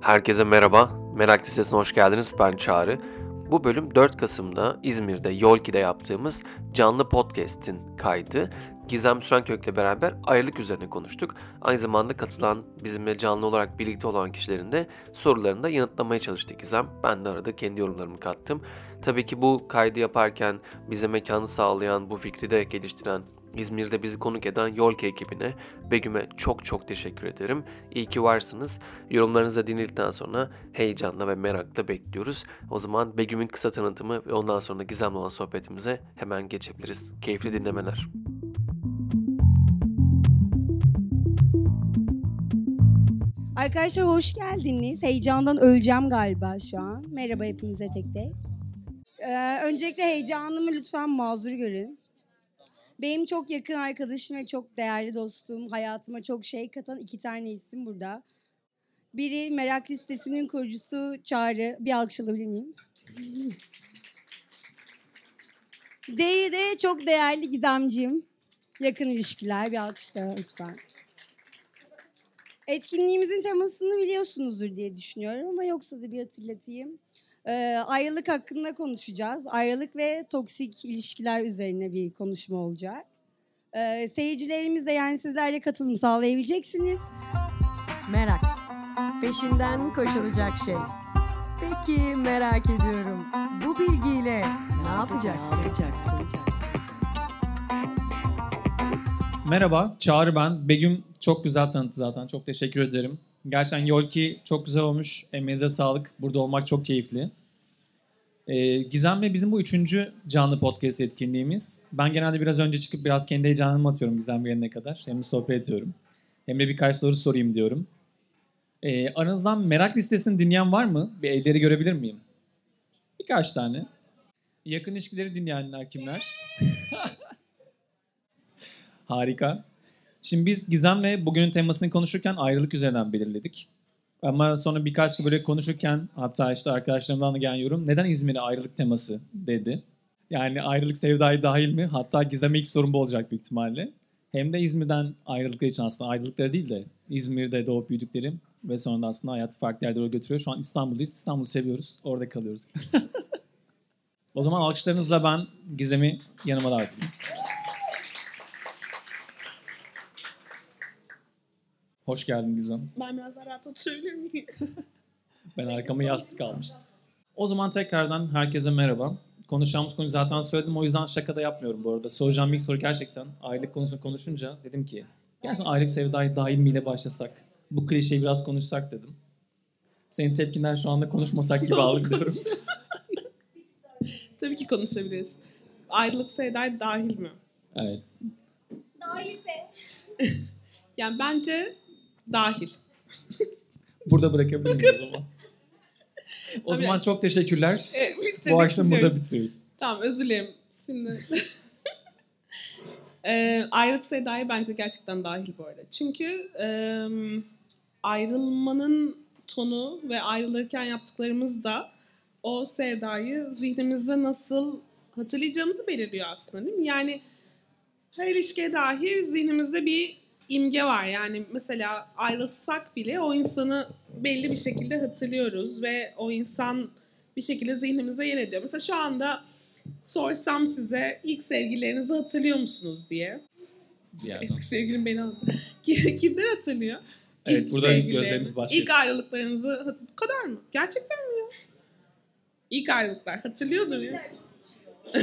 Herkese merhaba. Merak Listesi'ne hoş geldiniz. Ben Çağrı. Bu bölüm 4 Kasım'da İzmir'de Yolki'de yaptığımız canlı podcast'in kaydı. Gizem Sürenkök'le beraber ayrılık üzerine konuştuk. Aynı zamanda katılan, bizimle canlı olarak birlikte olan kişilerin de sorularını da yanıtlamaya çalıştık Gizem. Ben de arada kendi yorumlarımı kattım. Tabii ki bu kaydı yaparken bize mekanı sağlayan, bu fikri de geliştiren İzmir'de bizi konuk eden Yolke ekibine, Begüm'e çok çok teşekkür ederim. İyi ki varsınız. Yorumlarınızı dinledikten sonra heyecanla ve merakla bekliyoruz. O zaman Begüm'ün kısa tanıtımı ve ondan sonra Gizem'le olan sohbetimize hemen geçebiliriz. Keyifli dinlemeler. Arkadaşlar hoş geldiniz. Heyecandan öleceğim galiba şu an. Merhaba hepinize tek tek. Ee, öncelikle heyecanımı lütfen mazur görün. Benim çok yakın arkadaşım ve çok değerli dostum, hayatıma çok şey katan iki tane isim burada. Biri Merak Listesi'nin kurucusu Çağrı. Bir alkış alabilir miyim? Diğeri de çok değerli Gizemciğim. Yakın ilişkiler. Bir alkış daha lütfen. Etkinliğimizin temasını biliyorsunuzdur diye düşünüyorum ama yoksa da bir hatırlatayım. Ee, ayrılık hakkında konuşacağız. Ayrılık ve toksik ilişkiler üzerine bir konuşma olacak. Ee, seyircilerimiz de yani sizlerle katılım sağlayabileceksiniz. Merak. Peşinden koşulacak şey. Peki merak ediyorum. Bu bilgiyle ne yapacaksın? Merhaba, Çağrı ben. Begüm çok güzel tanıttı zaten. Çok teşekkür ederim. Gerçekten Yolki çok güzel olmuş. Emeğinize sağlık. Burada olmak çok keyifli. Ee, Gizem ve bizim bu üçüncü canlı podcast etkinliğimiz. Ben genelde biraz önce çıkıp biraz kendi heyecanımı atıyorum Gizem gelene kadar. Hem de sohbet ediyorum. Hem de birkaç soru sorayım diyorum. Ee, aranızdan merak listesini dinleyen var mı? Bir elleri görebilir miyim? Birkaç tane. Yakın ilişkileri dinleyenler kimler? Harika. Şimdi biz Gizem'le bugünün temasını konuşurken ayrılık üzerinden belirledik. Ama sonra birkaç böyle konuşurken hatta işte arkadaşlarımdan da gelen yorum neden İzmir'e ayrılık teması dedi. Yani ayrılık sevdayı dahil mi? Hatta Gizem'e ilk sorun bu olacak büyük ihtimalle. Hem de İzmir'den ayrılıkları için aslında ayrılıkları değil de İzmir'de doğup büyüdükleri ve sonra da aslında hayatı farklı yerlere götürüyor. Şu an İstanbul'dayız. İstanbul'u seviyoruz. Orada kalıyoruz. o zaman alkışlarınızla ben Gizem'i yanıma davet edeyim. Hoş geldin Gizem. Ben biraz daha rahat oturabilir miyim? Ben arkama yastık almıştım. O zaman tekrardan herkese merhaba. Konuşacağımız konuyu zaten söyledim o yüzden şaka da yapmıyorum bu arada. Soracağım ilk soru gerçekten aylık konusunu konuşunca dedim ki gerçekten aylık sevdayı dahil miyle başlasak? Bu klişeyi biraz konuşsak dedim. Senin tepkinden şu anda konuşmasak gibi algılıyorum. Tabii ki konuşabiliriz. Ayrılık sevdaya dahil mi? evet. Dahil be. Yani bence dahil. Burada bırakabiliriz o zaman. O Tabii. zaman çok teşekkürler. Evet, bitirdik, Bu akşam burada bitiriyoruz. Tamam özür dilerim. Şimdi Eee ayrılık sevdaya bence gerçekten dahil bu arada. Çünkü eee, ayrılmanın tonu ve ayrılırken yaptıklarımız da o sevdayı zihnimizde nasıl hatırlayacağımızı belirliyor aslında değil mi? Yani her ilişkiye dair zihnimizde bir imge var. Yani mesela ayrılsak bile o insanı belli bir şekilde hatırlıyoruz ve o insan bir şekilde zihnimize yer ediyor. Mesela şu anda sorsam size ilk sevgililerinizi hatırlıyor musunuz diye. Eski sevgilim beni aldı. Kim- Kimler hatırlıyor? Evet İlk burada sevgilileriniz, gözlerimiz başlıyor. İlk ayrılıklarınızı bu kadar mı? Gerçekten mi ya? İlk ayrılıklar hatırlıyordur ya.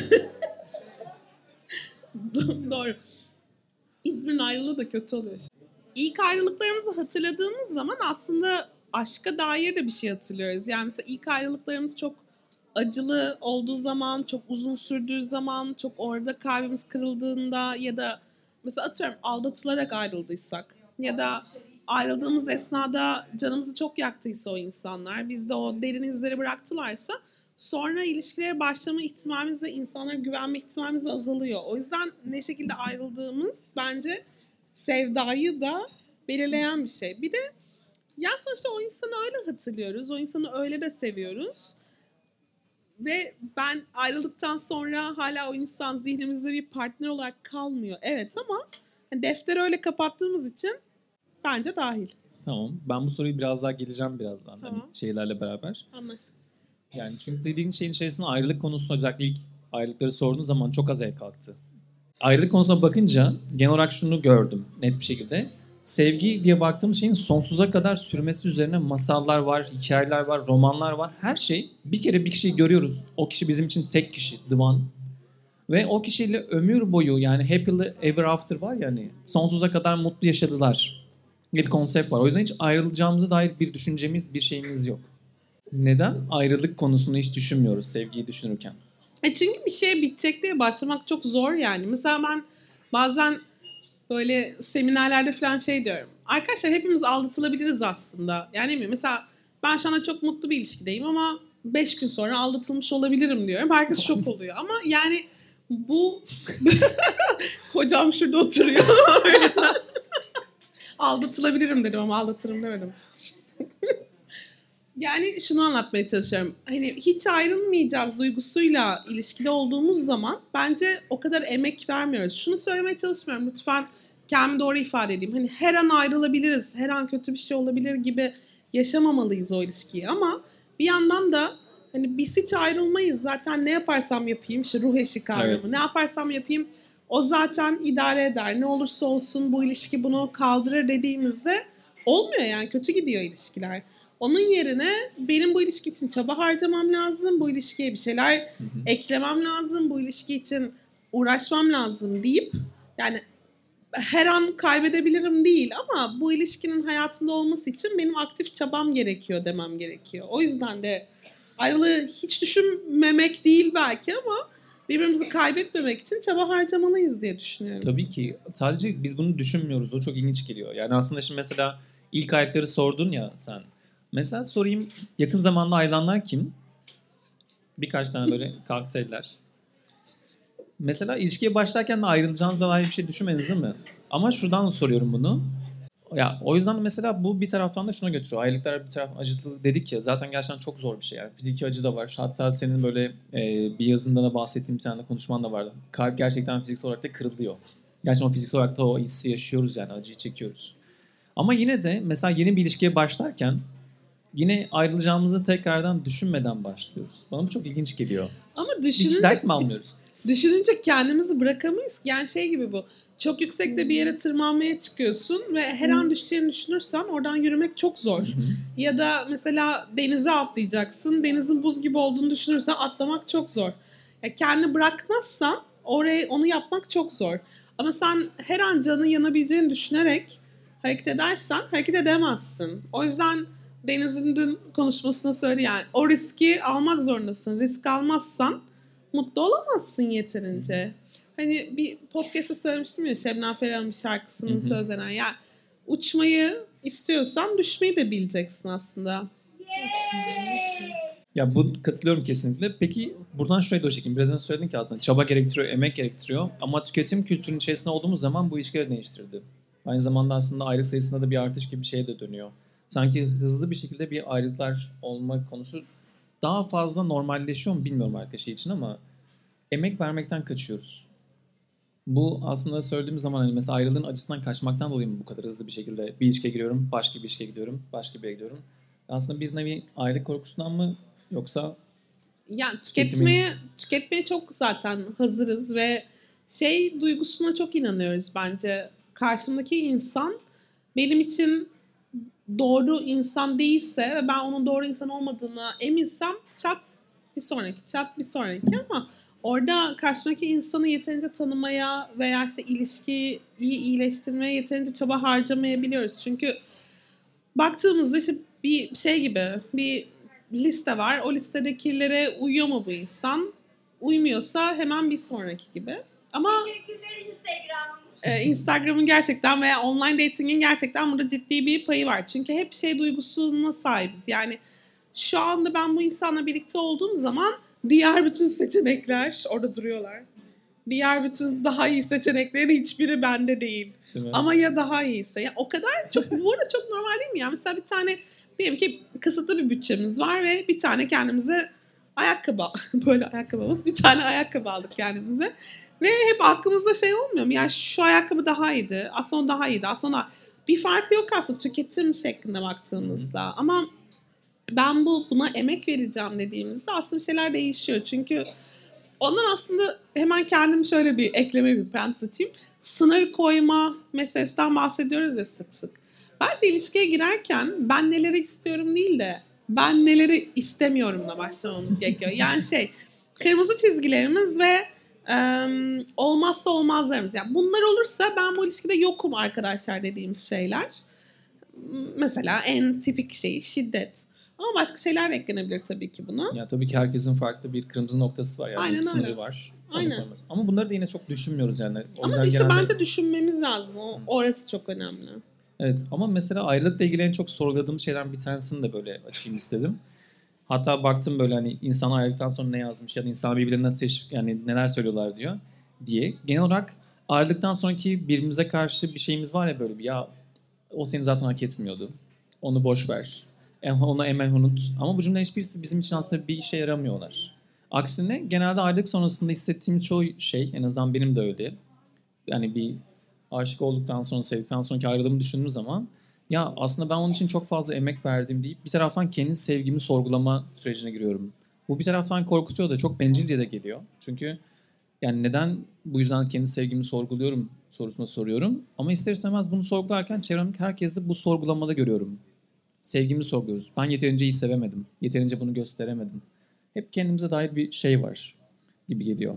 Do- Doğru. İzmir'in ayrılığı da kötü oluyor. İlk ayrılıklarımızı hatırladığımız zaman aslında aşka dair de bir şey hatırlıyoruz. Yani mesela ilk ayrılıklarımız çok acılı olduğu zaman, çok uzun sürdüğü zaman, çok orada kalbimiz kırıldığında ya da mesela atıyorum aldatılarak ayrıldıysak ya da ayrıldığımız esnada canımızı çok yaktıysa o insanlar, bizde o derin izleri bıraktılarsa sonra ilişkilere başlama ihtimalimiz ve insanlara güvenme ihtimalimiz azalıyor. O yüzden ne şekilde ayrıldığımız bence sevdayı da belirleyen bir şey. Bir de ya sonuçta o insanı öyle hatırlıyoruz. O insanı öyle de seviyoruz. Ve ben ayrıldıktan sonra hala o insan zihnimizde bir partner olarak kalmıyor. Evet ama hani defteri öyle kapattığımız için bence dahil. Tamam. Ben bu soruyu biraz daha geleceğim birazdan. Tamam. Hani şeylerle beraber. Anlaştık. Yani çünkü dediğin şeyin içerisinde ayrılık konusunda özellikle ilk ayrılıkları sorduğun zaman çok az el kalktı. Ayrılık konusuna bakınca genel olarak şunu gördüm net bir şekilde. Sevgi diye baktığım şeyin sonsuza kadar sürmesi üzerine masallar var, hikayeler var, romanlar var. Her şey bir kere bir kişiyi görüyoruz. O kişi bizim için tek kişi, the one. Ve o kişiyle ömür boyu yani happily ever after var ya hani sonsuza kadar mutlu yaşadılar. Bir konsept var. O yüzden hiç ayrılacağımıza dair bir düşüncemiz, bir şeyimiz yok. Neden ayrılık konusunu hiç düşünmüyoruz sevgiyi düşünürken? E çünkü bir şey bitecek diye başlamak çok zor yani. Mesela ben bazen böyle seminerlerde falan şey diyorum. Arkadaşlar hepimiz aldatılabiliriz aslında. Yani mi? Mesela ben şu anda çok mutlu bir ilişkideyim ama 5 gün sonra aldatılmış olabilirim diyorum. Herkes şok oluyor. Ama yani bu hocam şurada oturuyor. aldatılabilirim dedim ama aldatırım demedim. Yani şunu anlatmaya çalışıyorum. Hani hiç ayrılmayacağız duygusuyla ilişkide olduğumuz zaman bence o kadar emek vermiyoruz. Şunu söylemeye çalışmıyorum. Lütfen kendimi doğru ifade edeyim. Hani her an ayrılabiliriz, her an kötü bir şey olabilir gibi yaşamamalıyız o ilişkiyi. Ama bir yandan da hani biz hiç ayrılmayız. Zaten ne yaparsam yapayım, işte ruh eşi kavramı. Evet. Ne yaparsam yapayım o zaten idare eder. Ne olursa olsun bu ilişki bunu kaldırır dediğimizde olmuyor yani kötü gidiyor ilişkiler. Onun yerine benim bu ilişki için çaba harcamam lazım. Bu ilişkiye bir şeyler eklemem lazım. Bu ilişki için uğraşmam lazım deyip yani her an kaybedebilirim değil ama bu ilişkinin hayatımda olması için benim aktif çabam gerekiyor demem gerekiyor. O yüzden de ayrılığı hiç düşünmemek değil belki ama birbirimizi kaybetmemek için çaba harcamalıyız diye düşünüyorum. Tabii ki. Sadece biz bunu düşünmüyoruz. O çok ilginç geliyor. Yani aslında şimdi mesela ilk ayakları sordun ya sen. Mesela sorayım yakın zamanda ayrılanlar kim? Birkaç tane böyle kalktı eller. Mesela ilişkiye başlarken de ayrılacağınızla dair bir şey düşünmediniz değil mi? Ama şuradan soruyorum bunu. Ya o yüzden mesela bu bir taraftan da şuna götürüyor. Ayrılıklar bir taraf acılı dedik ya zaten gerçekten çok zor bir şey yani. Fiziki acı da var. Hatta senin böyle e, bir yazında da bahsettiğin bir tane konuşman da vardı. Kalp gerçekten fiziksel olarak da kırılıyor. Gerçekten o fiziksel olarak da o hissi yaşıyoruz yani acıyı çekiyoruz. Ama yine de mesela yeni bir ilişkiye başlarken yine ayrılacağımızı tekrardan düşünmeden başlıyoruz. Bana bu çok ilginç geliyor. Ama Hiç düşününce, ders mi almıyoruz? düşününce kendimizi bırakamayız. Yani şey gibi bu. Çok yüksekte bir yere tırmanmaya çıkıyorsun ve her an düşeceğini düşünürsen oradan yürümek çok zor. Ya da mesela denize atlayacaksın. Denizin buz gibi olduğunu düşünürsen atlamak çok zor. Ya kendini bırakmazsan orayı onu yapmak çok zor. Ama sen her an canın yanabileceğini düşünerek hareket edersen hareket edemezsin. O yüzden Deniz'in dün konuşmasında söyledi yani o riski almak zorundasın. Risk almazsan mutlu olamazsın yeterince. Hani bir podcast'ta söylemiştim ya Şebnem Ferah'ın şarkısının sözlerinden. Ya uçmayı istiyorsan düşmeyi de bileceksin aslında. Ya bu katılıyorum kesinlikle. Peki buradan şuraya doğru çekeyim. Biraz önce söyledin ki aslında çaba gerektiriyor, emek gerektiriyor. Ama tüketim kültürünün içerisinde olduğumuz zaman bu ilişkileri değiştirdi. Aynı zamanda aslında ayrılık sayısında da bir artış gibi bir şeye de dönüyor. Sanki hızlı bir şekilde bir ayrılıklar olma konusu daha fazla normalleşiyor mu bilmiyorum arka şey için ama emek vermekten kaçıyoruz. Bu aslında söylediğimiz zaman hani mesela ayrılığın acısından kaçmaktan dolayı mı bu kadar hızlı bir şekilde bir ilişkiye giriyorum, başka bir ilişkiye gidiyorum, başka bir gidiyorum. Aslında bir nevi ayrılık korkusundan mı yoksa Yani tüketmeye tüketmeye çok zaten hazırız ve şey duygusuna çok inanıyoruz bence. Karşımdaki insan benim için doğru insan değilse ve ben onun doğru insan olmadığına eminsem çat bir sonraki çat bir sonraki ama orada karşımdaki insanı yeterince tanımaya veya işte ilişkiyi iyi iyileştirmeye yeterince çaba harcamayabiliyoruz. Çünkü baktığımızda işte bir şey gibi bir liste var. O listedekilere uyuyor mu bu insan? Uymuyorsa hemen bir sonraki gibi. Ama Teşekkürler Instagram. E, Instagram'ın gerçekten veya online dating'in gerçekten burada ciddi bir payı var. Çünkü hep şey duygusuna sahibiz. Yani şu anda ben bu insanla birlikte olduğum zaman diğer bütün seçenekler orada duruyorlar. Diğer bütün daha iyi seçeneklerin hiçbiri bende değil. değil mi? Ama ya daha iyiyse. Ya o kadar çok bu arada çok normal değil mi ya? Mesela bir tane diyelim ki kısıtlı bir bütçemiz var ve bir tane kendimize ayakkabı böyle ayakkabımız bir tane ayakkabı aldık kendimize. Ve hep aklımızda şey olmuyor mu? Ya şu ayakkabı daha iyiydi. Aslında daha iyiydi. Aslında bir farkı yok aslında tüketim şeklinde baktığımızda. Ama ben bu buna emek vereceğim dediğimizde aslında şeyler değişiyor. Çünkü ondan aslında hemen kendim şöyle bir ekleme bir parantez açayım. Sınır koyma meselesinden bahsediyoruz ya sık sık. Bence ilişkiye girerken ben neleri istiyorum değil de ben neleri istemiyorumla başlamamız gerekiyor. Yani şey kırmızı çizgilerimiz ve em, olmazsa olmazlarımız. Yani bunlar olursa ben bu ilişkide yokum arkadaşlar dediğimiz şeyler. Mesela en tipik şey şiddet. Ama başka şeyler de eklenebilir tabii ki buna. Ya tabii ki herkesin farklı bir kırmızı noktası var. Yani Aynen sınırı öyle. var. Aynen. koyması. Ama bunları da yine çok düşünmüyoruz yani. O Ama işte genelde- bence düşünmemiz lazım. O, orası çok önemli. Evet ama mesela ayrılıkla ilgili en çok sorguladığım şeylerden bir tanesini de böyle açayım istedim. Hatta baktım böyle hani insan ayrılıktan sonra ne yazmış ya da insan birbirlerine nasıl teşvik yani neler söylüyorlar diyor diye. Genel olarak ayrılıktan sonraki birbirimize karşı bir şeyimiz var ya böyle bir ya o seni zaten hak etmiyordu. Onu boş ver. Onu hemen unut. Ama bu cümle hiçbirisi bizim için aslında bir işe yaramıyorlar. Aksine genelde ayrılık sonrasında hissettiğim çoğu şey en azından benim de öyle. Yani bir aşık olduktan sonra sevdikten sonraki ayrılığımı düşündüğüm zaman ya aslında ben onun için çok fazla emek verdim deyip bir taraftan kendi sevgimi sorgulama sürecine giriyorum. Bu bir taraftan korkutuyor da çok bencilce de geliyor. Çünkü yani neden bu yüzden kendi sevgimi sorguluyorum sorusuna soruyorum. Ama ister istemez bunu sorgularken çevremdeki herkesi bu sorgulamada görüyorum. Sevgimi sorguluyoruz. Ben yeterince iyi sevemedim. Yeterince bunu gösteremedim. Hep kendimize dair bir şey var gibi geliyor.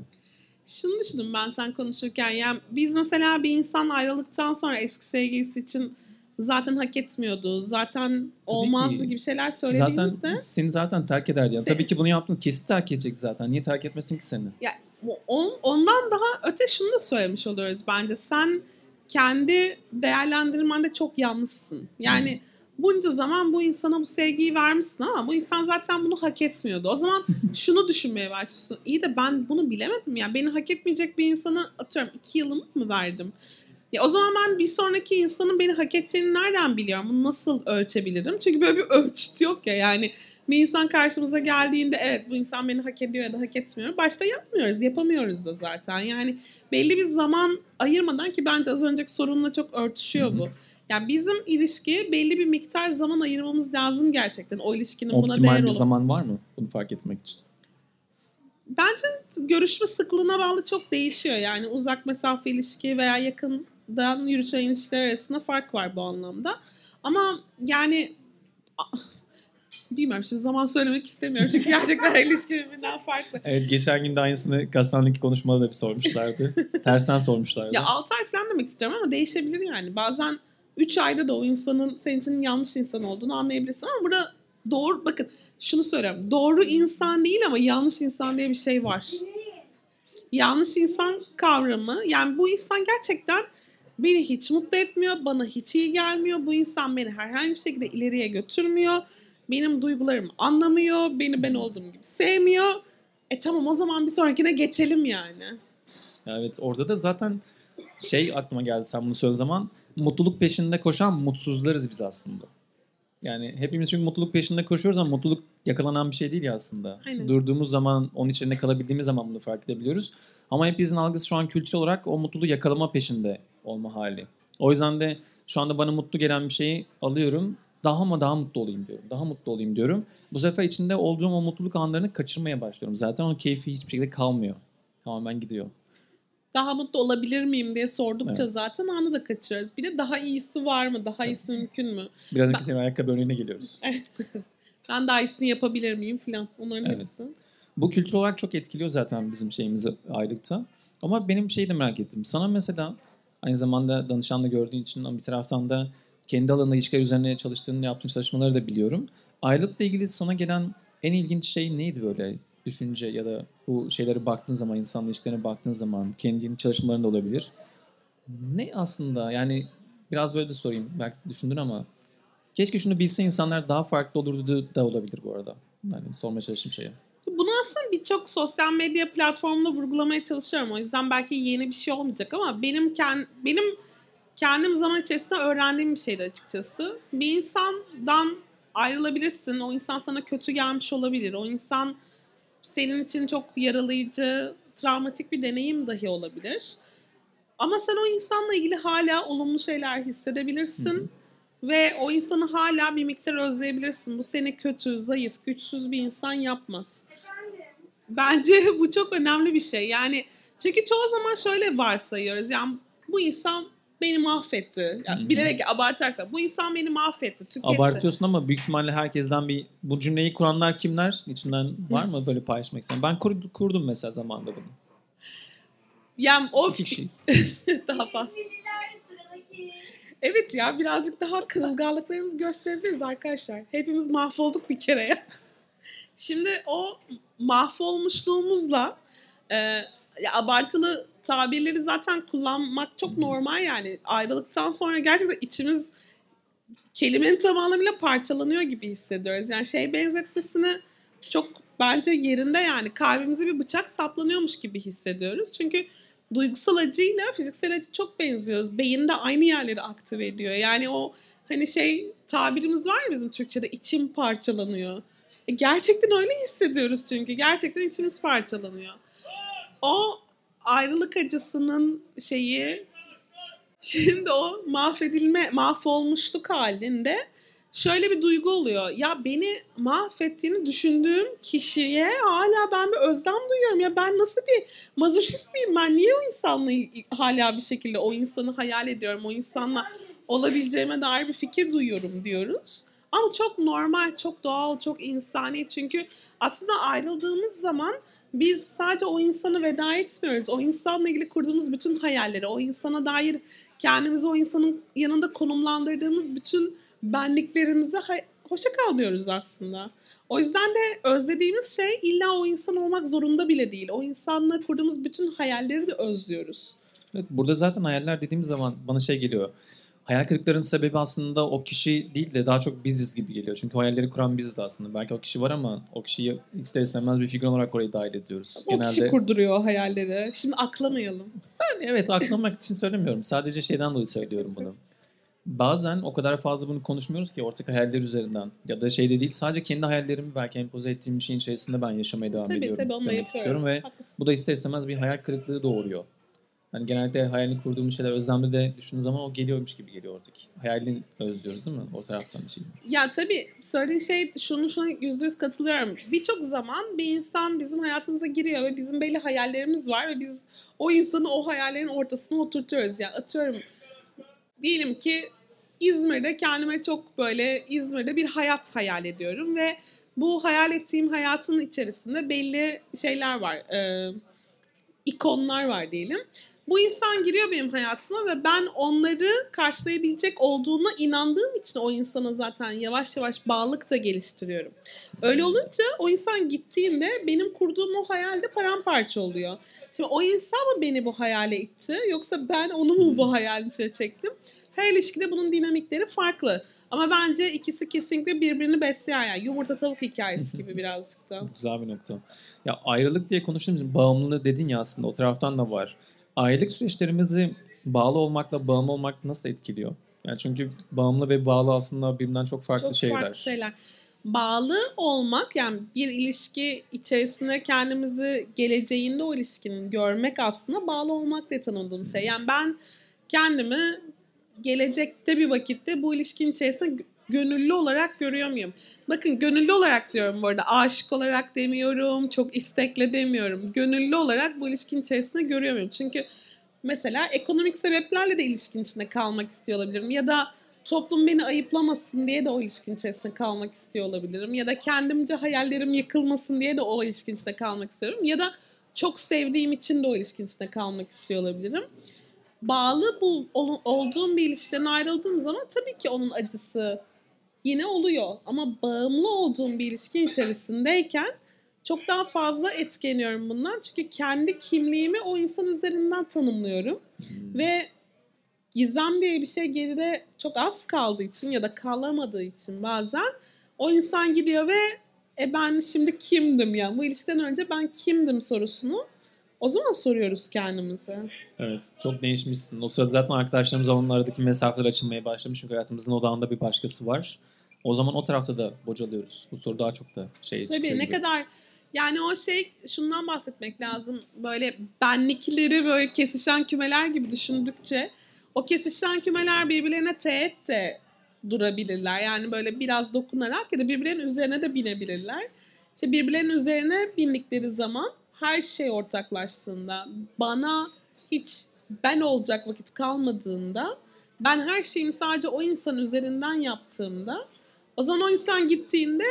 Şunu düşündüm ben sen konuşurken. Yani biz mesela bir insan ayrıldıktan sonra eski sevgilisi için zaten hak etmiyordu. Zaten olmazdı ki. gibi şeyler Zaten söylediğimizde seni zaten terk ederdi. Yani Se- tabii ki bunu yaptınız. Kesin terk edecek zaten. Niye terk etmesin ki seni? ya on- ondan daha öte şunu da söylemiş oluyoruz bence. Sen kendi değerlendirmende çok yanlışsın. Yani bunca zaman bu insana bu sevgiyi vermişsin ama bu insan zaten bunu hak etmiyordu. O zaman şunu düşünmeye başlıyorsun. İyi de ben bunu bilemedim ya. Beni hak etmeyecek bir insana atıyorum iki yılımı mı verdim? Ya o zaman ben bir sonraki insanın beni hak edeceğini nereden biliyorum? Bunu nasıl ölçebilirim? Çünkü böyle bir ölçüt yok ya. Yani bir insan karşımıza geldiğinde evet bu insan beni hak ediyor ya da hak etmiyor. Başta yapmıyoruz, yapamıyoruz da zaten. Yani belli bir zaman ayırmadan ki bence az önceki sorunla çok örtüşüyor bu. Yani bizim ilişkiye belli bir miktar zaman ayırmamız lazım gerçekten. O ilişkinin buna değer Optimal bir olup. zaman var mı bunu fark etmek için? Bence görüşme sıklığına bağlı çok değişiyor. Yani uzak mesafe ilişki veya yakından yürütülen ilişkiler arasında fark var bu anlamda. Ama yani bilmiyorum şimdi zaman söylemek istemiyorum çünkü gerçekten ilişki birbirinden farklı. Evet geçen gün de aynısını gazetedeki konuşmada da bir sormuşlardı. Tersten sormuşlardı. Ya 6 ay falan demek istiyorum ama değişebilir yani. Bazen 3 ayda da o insanın senin için yanlış insan olduğunu anlayabilirsin ama burada doğru bakın şunu söylüyorum. Doğru insan değil ama yanlış insan diye bir şey var. Yanlış insan kavramı yani bu insan gerçekten beni hiç mutlu etmiyor, bana hiç iyi gelmiyor. Bu insan beni herhangi bir şekilde ileriye götürmüyor. Benim duygularımı anlamıyor, beni ben olduğum gibi sevmiyor. E tamam o zaman bir sonrakine geçelim yani. Ya Evet orada da zaten şey aklıma geldi sen bunu söylediğin zaman mutluluk peşinde koşan mutsuzlarız biz aslında. Yani hepimiz çünkü mutluluk peşinde koşuyoruz ama mutluluk yakalanan bir şey değil ya aslında. Aynen. Durduğumuz zaman, onun içinde kalabildiğimiz zaman bunu fark edebiliyoruz. Ama hepimizin algısı şu an kültürel olarak o mutluluğu yakalama peşinde olma hali. O yüzden de şu anda bana mutlu gelen bir şeyi alıyorum. Daha mı daha mutlu olayım diyorum. Daha mutlu olayım diyorum. Bu sefer içinde olduğum o mutluluk anlarını kaçırmaya başlıyorum. Zaten o keyfi hiçbir şekilde kalmıyor. Tamamen gidiyor. daha mutlu olabilir miyim diye sordukça Evet. zaten anı da kaçırıyoruz. Bir de daha iyisi var mı? Daha iyisi mümkün mü? Biraz önce senin ayakkabı örneğine geliyoruz. Ben daha iyisini yapabilir miyim falan. Onların Evet. hepsi. Bu kültür olarak çok etkiliyor zaten bizim şeyimizi aylıkta. Ama benim şeyi de merak ettim. Sana mesela aynı zamanda danışanla gördüğün için ama bir taraftan da kendi alanında ilişkiler üzerine çalıştığını yaptığın çalışmaları da biliyorum. Ayrılıkla ilgili sana gelen en ilginç şey neydi böyle düşünce ya da bu şeylere baktığın zaman, insan ilişkilerine baktığın zaman, kendi çalışmalarında olabilir. Ne aslında yani biraz böyle de sorayım. Belki düşündün ama keşke şunu bilse insanlar daha farklı olurdu da olabilir bu arada. Yani sormaya çalıştığım şey. Bunu aslında birçok sosyal medya platformunda vurgulamaya çalışıyorum. O yüzden belki yeni bir şey olmayacak ama benim kend, benim kendim zaman içerisinde öğrendiğim bir şeydi açıkçası. Bir insandan ayrılabilirsin. O insan sana kötü gelmiş olabilir. O insan senin için çok yaralayıcı, travmatik bir deneyim dahi olabilir. Ama sen o insanla ilgili hala olumlu şeyler hissedebilirsin. Ve o insanı hala bir miktar özleyebilirsin. Bu seni kötü, zayıf, güçsüz bir insan yapmaz. Bence bu çok önemli bir şey. Yani çünkü çoğu zaman şöyle varsayıyoruz. Yani bu insan beni mahvetti. Yani bilerek abartarsak bu insan beni mahvetti, tüketti. Abartıyorsun ama büyük ihtimalle herkesten bir bu cümleyi kuranlar kimler? İçinden var mı böyle paylaşmak isteyen? Ben kur- kurdum mesela zamanında bunu. Yani o İki kişiyiz. daha fazla. Evet ya birazcık daha kırılganlıklarımızı gösterebiliriz arkadaşlar. Hepimiz mahvolduk bir kere ya. Şimdi o mahvolmuşluğumuzla e, ya abartılı tabirleri zaten kullanmak çok normal yani. Ayrılıktan sonra gerçekten içimiz kelimenin tam anlamıyla parçalanıyor gibi hissediyoruz. Yani şey benzetmesini çok bence yerinde yani kalbimize bir bıçak saplanıyormuş gibi hissediyoruz. Çünkü duygusal acıyla fiziksel acı çok benziyoruz. Beyinde aynı yerleri aktive ediyor. Yani o hani şey tabirimiz var ya bizim Türkçe'de içim parçalanıyor. E, gerçekten öyle hissediyoruz çünkü. Gerçekten içimiz parçalanıyor. O ayrılık acısının şeyi şimdi o mahvedilme, mahvolmuşluk halinde şöyle bir duygu oluyor. Ya beni mahvettiğini düşündüğüm kişiye hala ben bir özlem duyuyorum. Ya ben nasıl bir mazoşist miyim ben? Niye o insanla hala bir şekilde o insanı hayal ediyorum? O insanla olabileceğime dair bir fikir duyuyorum diyoruz. Ama çok normal, çok doğal, çok insani. Çünkü aslında ayrıldığımız zaman biz sadece o insanı veda etmiyoruz. O insanla ilgili kurduğumuz bütün hayalleri, o insana dair kendimizi o insanın yanında konumlandırdığımız bütün benliklerimizi hoşça kal diyoruz aslında. O yüzden de özlediğimiz şey illa o insan olmak zorunda bile değil. O insanla kurduğumuz bütün hayalleri de özlüyoruz. Evet, burada zaten hayaller dediğimiz zaman bana şey geliyor. Hayal kırıklarının sebebi aslında o kişi değil de daha çok biziz gibi geliyor. Çünkü hayalleri kuran biziz de aslında. Belki o kişi var ama o kişiyi ister istemez bir figür olarak oraya dahil ediyoruz. O kişi kurduruyor o hayalleri. Şimdi aklamayalım. Yani evet aklamak için söylemiyorum. Sadece şeyden dolayı söylüyorum bunu. Bazen o kadar fazla bunu konuşmuyoruz ki ortak hayaller üzerinden. Ya da şey de değil sadece kendi hayallerimi belki empoze ettiğim bir şeyin içerisinde ben yaşamaya devam Tabii ediyorum. tabii onu da demek yapıyoruz. istiyorum ve Haklısın. bu da ister istemez bir hayal kırıklığı doğuruyor. Hani genelde hayalini kurduğumuz şeyler özlemde de düşündüğün zaman o geliyormuş gibi geliyor oradaki. Hayalini özlüyoruz değil mi? O taraftan şey. Ya tabii söylediğin şey şunu şuna yüzde yüz katılıyorum. Birçok zaman bir insan bizim hayatımıza giriyor ve bizim belli hayallerimiz var ve biz o insanı o hayallerin ortasına oturtuyoruz. Ya atıyorum diyelim ki İzmir'de kendime çok böyle İzmir'de bir hayat hayal ediyorum ve bu hayal ettiğim hayatın içerisinde belli şeyler var. Ee, ikonlar var diyelim. Bu insan giriyor benim hayatıma ve ben onları karşılayabilecek olduğuna inandığım için o insana zaten yavaş yavaş bağlılık da geliştiriyorum. Öyle olunca o insan gittiğinde benim kurduğum o hayal de paramparça oluyor. Şimdi o insan mı beni bu hayale itti yoksa ben onu mu bu hayalin içine çektim? Her ilişkide bunun dinamikleri farklı. Ama bence ikisi kesinlikle birbirini besleyen yani yumurta tavuk hikayesi gibi birazcık da. Güzel bir nokta. Ya ayrılık diye konuştuğumuz bağımlılığı dedin ya aslında o taraftan da var. Ayrılık süreçlerimizi bağlı olmakla bağımlı olmak nasıl etkiliyor? Yani çünkü bağımlı ve bağlı aslında birbirinden çok farklı Çok şeyler. farklı şeyler. Bağlı olmak yani bir ilişki içerisinde kendimizi geleceğinde o ilişkinin görmek aslında bağlı olmak diye tanımladığım şey. Yani ben kendimi gelecekte bir vakitte bu ilişkinin içerisinde gönüllü olarak görüyor muyum? Bakın gönüllü olarak diyorum bu arada. Aşık olarak demiyorum, çok istekle demiyorum. Gönüllü olarak bu ilişkinin içerisinde görüyor muyum? Çünkü mesela ekonomik sebeplerle de ilişkin içinde kalmak istiyor olabilirim. Ya da toplum beni ayıplamasın diye de o ilişkin içerisinde kalmak istiyor olabilirim. Ya da kendimce hayallerim yıkılmasın diye de o ilişkin içinde kalmak istiyorum. Ya da çok sevdiğim için de o ilişkin içinde kalmak istiyor olabilirim. Bağlı ol- olduğum bir ilişkiden ayrıldığım zaman tabii ki onun acısı yine oluyor. Ama bağımlı olduğum bir ilişki içerisindeyken çok daha fazla etkileniyorum bundan. Çünkü kendi kimliğimi o insan üzerinden tanımlıyorum. Hmm. Ve gizem diye bir şey geride çok az kaldığı için ya da kalamadığı için bazen o insan gidiyor ve e ben şimdi kimdim ya? Bu ilişkiden önce ben kimdim sorusunu o zaman soruyoruz kendimize. Evet çok değişmişsin. O sırada zaten arkadaşlarımız onun aradaki mesafeler açılmaya başlamış. Çünkü hayatımızın odağında bir başkası var. O zaman o tarafta da bocalıyoruz. Bu soru daha çok da şey Tabii ne kadar Yani o şey şundan bahsetmek lazım. Böyle benlikleri böyle kesişen kümeler gibi düşündükçe o kesişen kümeler birbirlerine teğet de durabilirler. Yani böyle biraz dokunarak ya da birbirlerinin üzerine de binebilirler. İşte birbirlerinin üzerine bindikleri zaman her şey ortaklaştığında bana hiç ben olacak vakit kalmadığında ben her şeyimi sadece o insan üzerinden yaptığımda o zaman o insan gittiğinde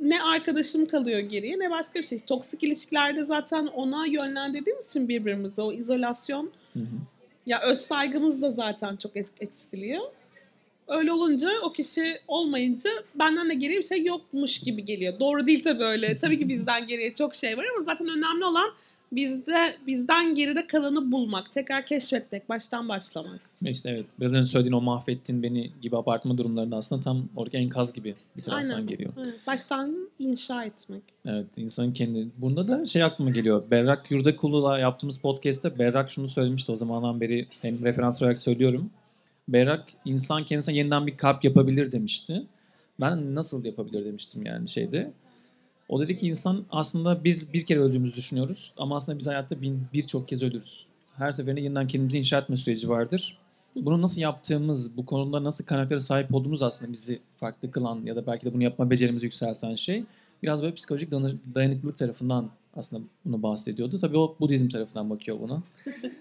ne arkadaşım kalıyor geriye ne başka bir şey. Toksik ilişkilerde zaten ona yönlendirdiğimiz için birbirimize o izolasyon Hı hı. ya öz saygımız da zaten çok ek- eksiliyor. Öyle olunca o kişi olmayınca benden de geriye bir şey yokmuş gibi geliyor. Doğru değil tabii öyle. Tabii ki bizden geriye çok şey var ama zaten önemli olan bizde bizden geride kalanı bulmak, tekrar keşfetmek, baştan başlamak. İşte evet. Biraz önce söylediğin o mahvettin beni gibi abartma durumlarında aslında tam orada enkaz gibi bir taraftan Aynen. geliyor. Evet, baştan inşa etmek. Evet insanın kendi. Bunda da şey aklıma geliyor. Berrak Yurdakul'la yaptığımız podcast'te Berrak şunu söylemişti o zamandan beri hem referans olarak söylüyorum. Berrak insan kendisine yeniden bir kalp yapabilir demişti. Ben nasıl yapabilir demiştim yani şeyde. O dedi ki insan aslında biz bir kere öldüğümüzü düşünüyoruz ama aslında biz hayatta bin, birçok kez ölürüz. Her seferinde yeniden kendimizi inşa etme süreci vardır. Bunu nasıl yaptığımız, bu konuda nasıl kaynaklara sahip olduğumuz aslında bizi farklı kılan ya da belki de bunu yapma becerimizi yükselten şey biraz böyle psikolojik dayanı- dayanıklılık tarafından aslında bunu bahsediyordu. Tabii o Budizm tarafından bakıyor buna.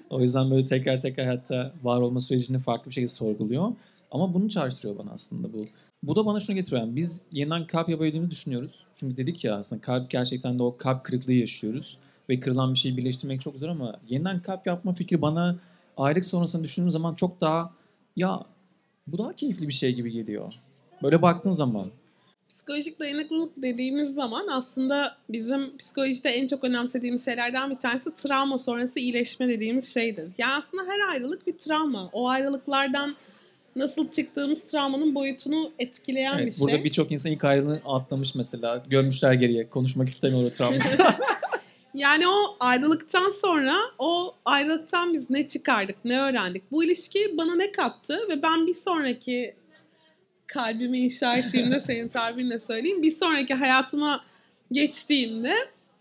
o yüzden böyle tekrar tekrar hatta var olma sürecini farklı bir şekilde sorguluyor. Ama bunu çağrıştırıyor bana aslında bu. Bu da bana şunu getiriyor. Yani biz yeniden kalp yapabildiğimizi düşünüyoruz. Çünkü dedik ya aslında kalp gerçekten de o kalp kırıklığı yaşıyoruz. Ve kırılan bir şeyi birleştirmek çok zor ama yeniden kalp yapma fikri bana ayrılık sonrasını düşündüğüm zaman çok daha ya bu daha keyifli bir şey gibi geliyor. Böyle baktığın zaman. Psikolojik dayanıklılık dediğimiz zaman aslında bizim psikolojide en çok önemsediğimiz şeylerden bir tanesi travma sonrası iyileşme dediğimiz şeydir. Yani aslında her ayrılık bir travma. O ayrılıklardan nasıl çıktığımız travmanın boyutunu etkileyen bir Evet, şey. burada birçok insan ilk ayrılığını atlamış mesela. Görmüşler geriye. Konuşmak istemiyor o travma. Yani o ayrılıktan sonra o ayrılıktan biz ne çıkardık, ne öğrendik? Bu ilişki bana ne kattı ve ben bir sonraki kalbimi inşa ettiğimde senin tabirinle söyleyeyim. Bir sonraki hayatıma geçtiğimde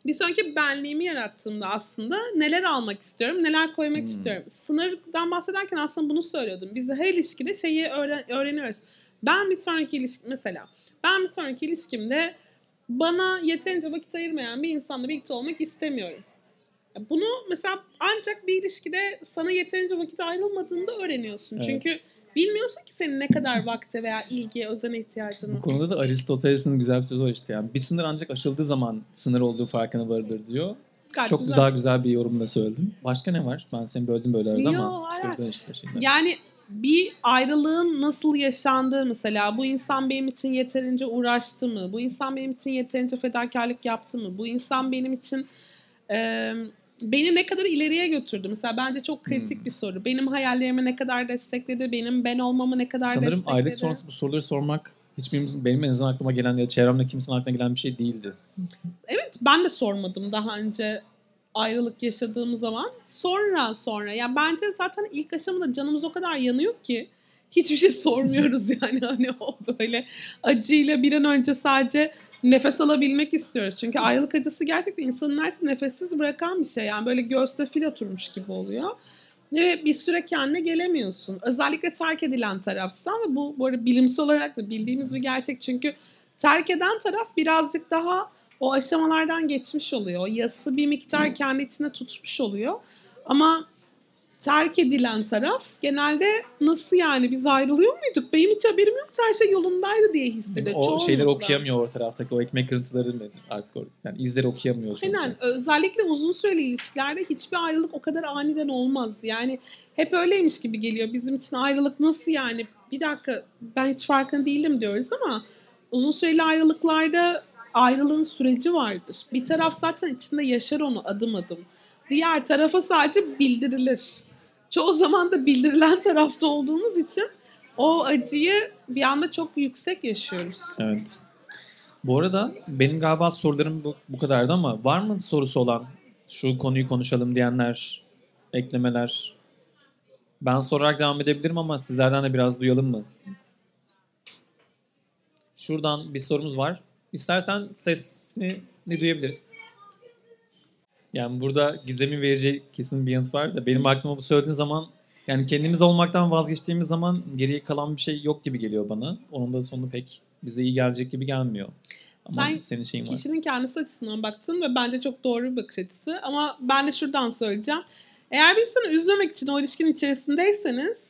bir sonraki benliğimi yarattığımda aslında neler almak istiyorum, neler koymak Hmm. istiyorum. Sınırdan bahsederken aslında bunu söylüyordum. Biz de her ilişkide şeyi öğren- öğreniyoruz. Ben bir sonraki ilişki mesela ben bir sonraki ilişkimde bana yeterince vakit ayırmayan bir insanla birlikte olmak istemiyorum. Bunu mesela ancak bir ilişkide sana yeterince vakit ayrılmadığında öğreniyorsun. Evet. Çünkü bilmiyorsun ki senin ne kadar vakte veya ilgiye, özene ihtiyacın Bu var. konuda da Aristoteles'in güzel bir sözü var işte. Yani bir sınır ancak aşıldığı zaman sınır olduğu farkına varılır diyor. Gayet Çok güzel. daha güzel bir yorumla söyledin. Başka ne var? Ben seni böldüm böyle arada Yo, ama işte şeyler. Yani bir ayrılığın nasıl yaşandığı mesela bu insan benim için yeterince uğraştı mı? Bu insan benim için yeterince fedakarlık yaptı mı? Bu insan benim için e, beni ne kadar ileriye götürdü? Mesela bence çok kritik Hmm. bir soru. Benim hayallerimi ne kadar destekledi? Benim ben olmamı ne kadar Sanırım destekledi? ayrılık sonrası bu soruları sormak hiçbirimizin, benim en azından aklıma gelen ya çevremde kimsenin aklına gelen bir şey değildi. Evet ben de sormadım daha önce ayrılık yaşadığım zaman. Sonra sonra ya bence zaten ilk aşamada canımız o kadar yanıyor ki hiçbir şey sormuyoruz yani hani o böyle acıyla bir an önce sadece nefes alabilmek istiyoruz. Çünkü ayrılık acısı gerçekten insanın neredeyse nefessiz bırakan bir şey. Yani böyle göğste fil oturmuş gibi oluyor. Ve bir süre kendine gelemiyorsun. Özellikle terk edilen tarafsan ve bu bu arada bilimsel olarak da bildiğimiz bir gerçek. Çünkü terk eden taraf birazcık daha o aşamalardan geçmiş oluyor. O yası bir miktar kendi içine tutmuş oluyor. Ama terk edilen taraf genelde nasıl yani biz ayrılıyor muyduk? Benim hiç haberim yok her şey yolundaydı diye hissediyor. o şeyleri çoğunlukla. okuyamıyor o taraftaki o ekmek kırıntıları ne- artık o, yani izleri okuyamıyor. çünkü. Aynen. Özellikle uzun süreli ilişkilerde hiçbir ayrılık o kadar aniden olmaz. Yani hep öyleymiş gibi geliyor. Bizim için ayrılık nasıl yani? Bir dakika ben hiç farkında değilim diyoruz ama uzun süreli ayrılıklarda ayrılığın süreci vardır. Bir taraf zaten içinde yaşar onu adım adım. Diğer tarafa sadece bildirilir. Çoğu zaman da bildirilen tarafta olduğumuz için o acıyı bir anda çok yüksek yaşıyoruz. Evet. Bu arada benim galiba sorularım bu, bu kadardı ama var mı sorusu olan şu konuyu konuşalım diyenler, eklemeler? Ben sorarak devam edebilirim ama sizlerden de biraz duyalım mı? Şuradan bir sorumuz var. İstersen sesini duyabiliriz. Yani burada Gizem'in vereceği kesin bir yanıt var da benim aklıma bu söylediğin zaman yani kendimiz olmaktan vazgeçtiğimiz zaman geriye kalan bir şey yok gibi geliyor bana. Onun da sonu pek bize iyi gelecek gibi gelmiyor. Ama Sen senin şeyin var. Kişinin kendisi açısından baktın ve bence çok doğru bir bakış açısı. Ama ben de şuradan söyleyeceğim. Eğer bir insanı üzmemek için o ilişkinin içerisindeyseniz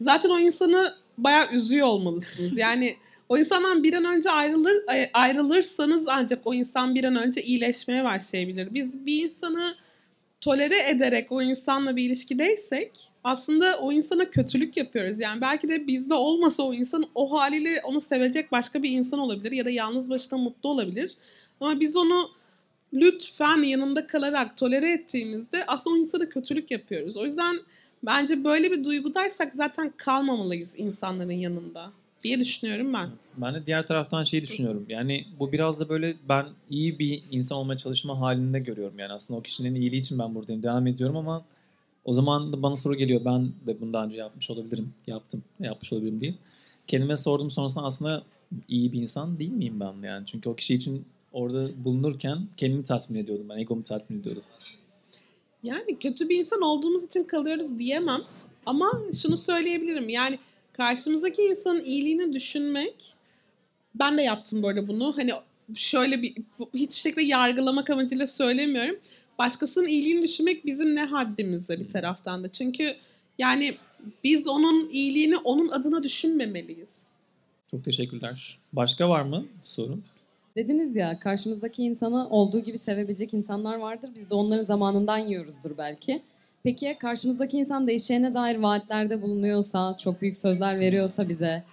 zaten o insanı bayağı üzüyor olmalısınız. Yani o insandan bir an önce ayrılır ay- ayrılırsanız ancak o insan bir an önce iyileşmeye başlayabilir. Biz bir insanı tolere ederek o insanla bir ilişkideysek aslında o insana kötülük yapıyoruz. Yani belki de bizde olmasa o insan o haliyle onu sevecek başka bir insan olabilir ya da yalnız başına mutlu olabilir. Ama biz onu lütfen yanında kalarak tolere ettiğimizde aslında o insana kötülük yapıyoruz. O yüzden bence böyle bir duygudaysak zaten kalmamalıyız insanların yanında diye düşünüyorum ben. Ben de diğer taraftan şeyi düşünüyorum. Yani bu biraz da böyle ben iyi bir insan olmaya çalışma halinde görüyorum. Yani aslında o kişinin iyiliği için ben buradayım. Devam ediyorum ama o zaman da bana soru geliyor. Ben de bunu daha önce yapmış olabilirim. Yaptım. Yapmış olabilirim değil. Kendime sordum sonrasında aslında iyi bir insan değil miyim ben yani? Çünkü o kişi için orada bulunurken kendimi tatmin ediyordum. Ben egomu tatmin ediyordum. Yani kötü bir insan olduğumuz için kalıyoruz diyemem. Ama şunu söyleyebilirim. Yani karşımızdaki insanın iyiliğini düşünmek ben de yaptım bu arada bunu. Hani şöyle bir hiçbir şekilde yargılamak amacıyla söylemiyorum. Başkasının iyiliğini düşünmek bizim ne haddimizde bir taraftan da. Çünkü yani biz onun iyiliğini onun adına düşünmemeliyiz. Çok teşekkürler. Başka var mı sorun? Dediniz ya karşımızdaki insanı olduğu gibi sevebilecek insanlar vardır. Biz de onların zamanından yiyoruzdur belki. Peki karşımızdaki insan değişeceğine dair vaatlerde bulunuyorsa, çok büyük sözler veriyorsa bize,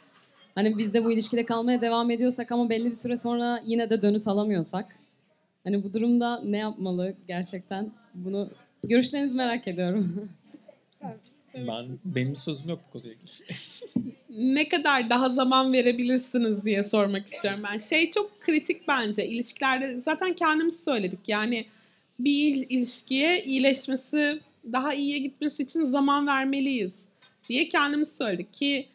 hani biz de bu ilişkide kalmaya devam ediyorsak ama belli bir süre sonra yine de dönüt alamıyorsak, hani bu durumda ne yapmalı gerçekten? Bunu görüşlerinizi merak ediyorum. Ben benim sözüm yok bu konuyla ilgili. ne kadar daha zaman verebilirsiniz diye sormak istiyorum ben. Şey çok kritik bence ilişkilerde zaten kendimiz söyledik yani bir il- ilişkiye iyileşmesi daha iyiye gitmesi için zaman vermeliyiz diye kendimiz söyledik ki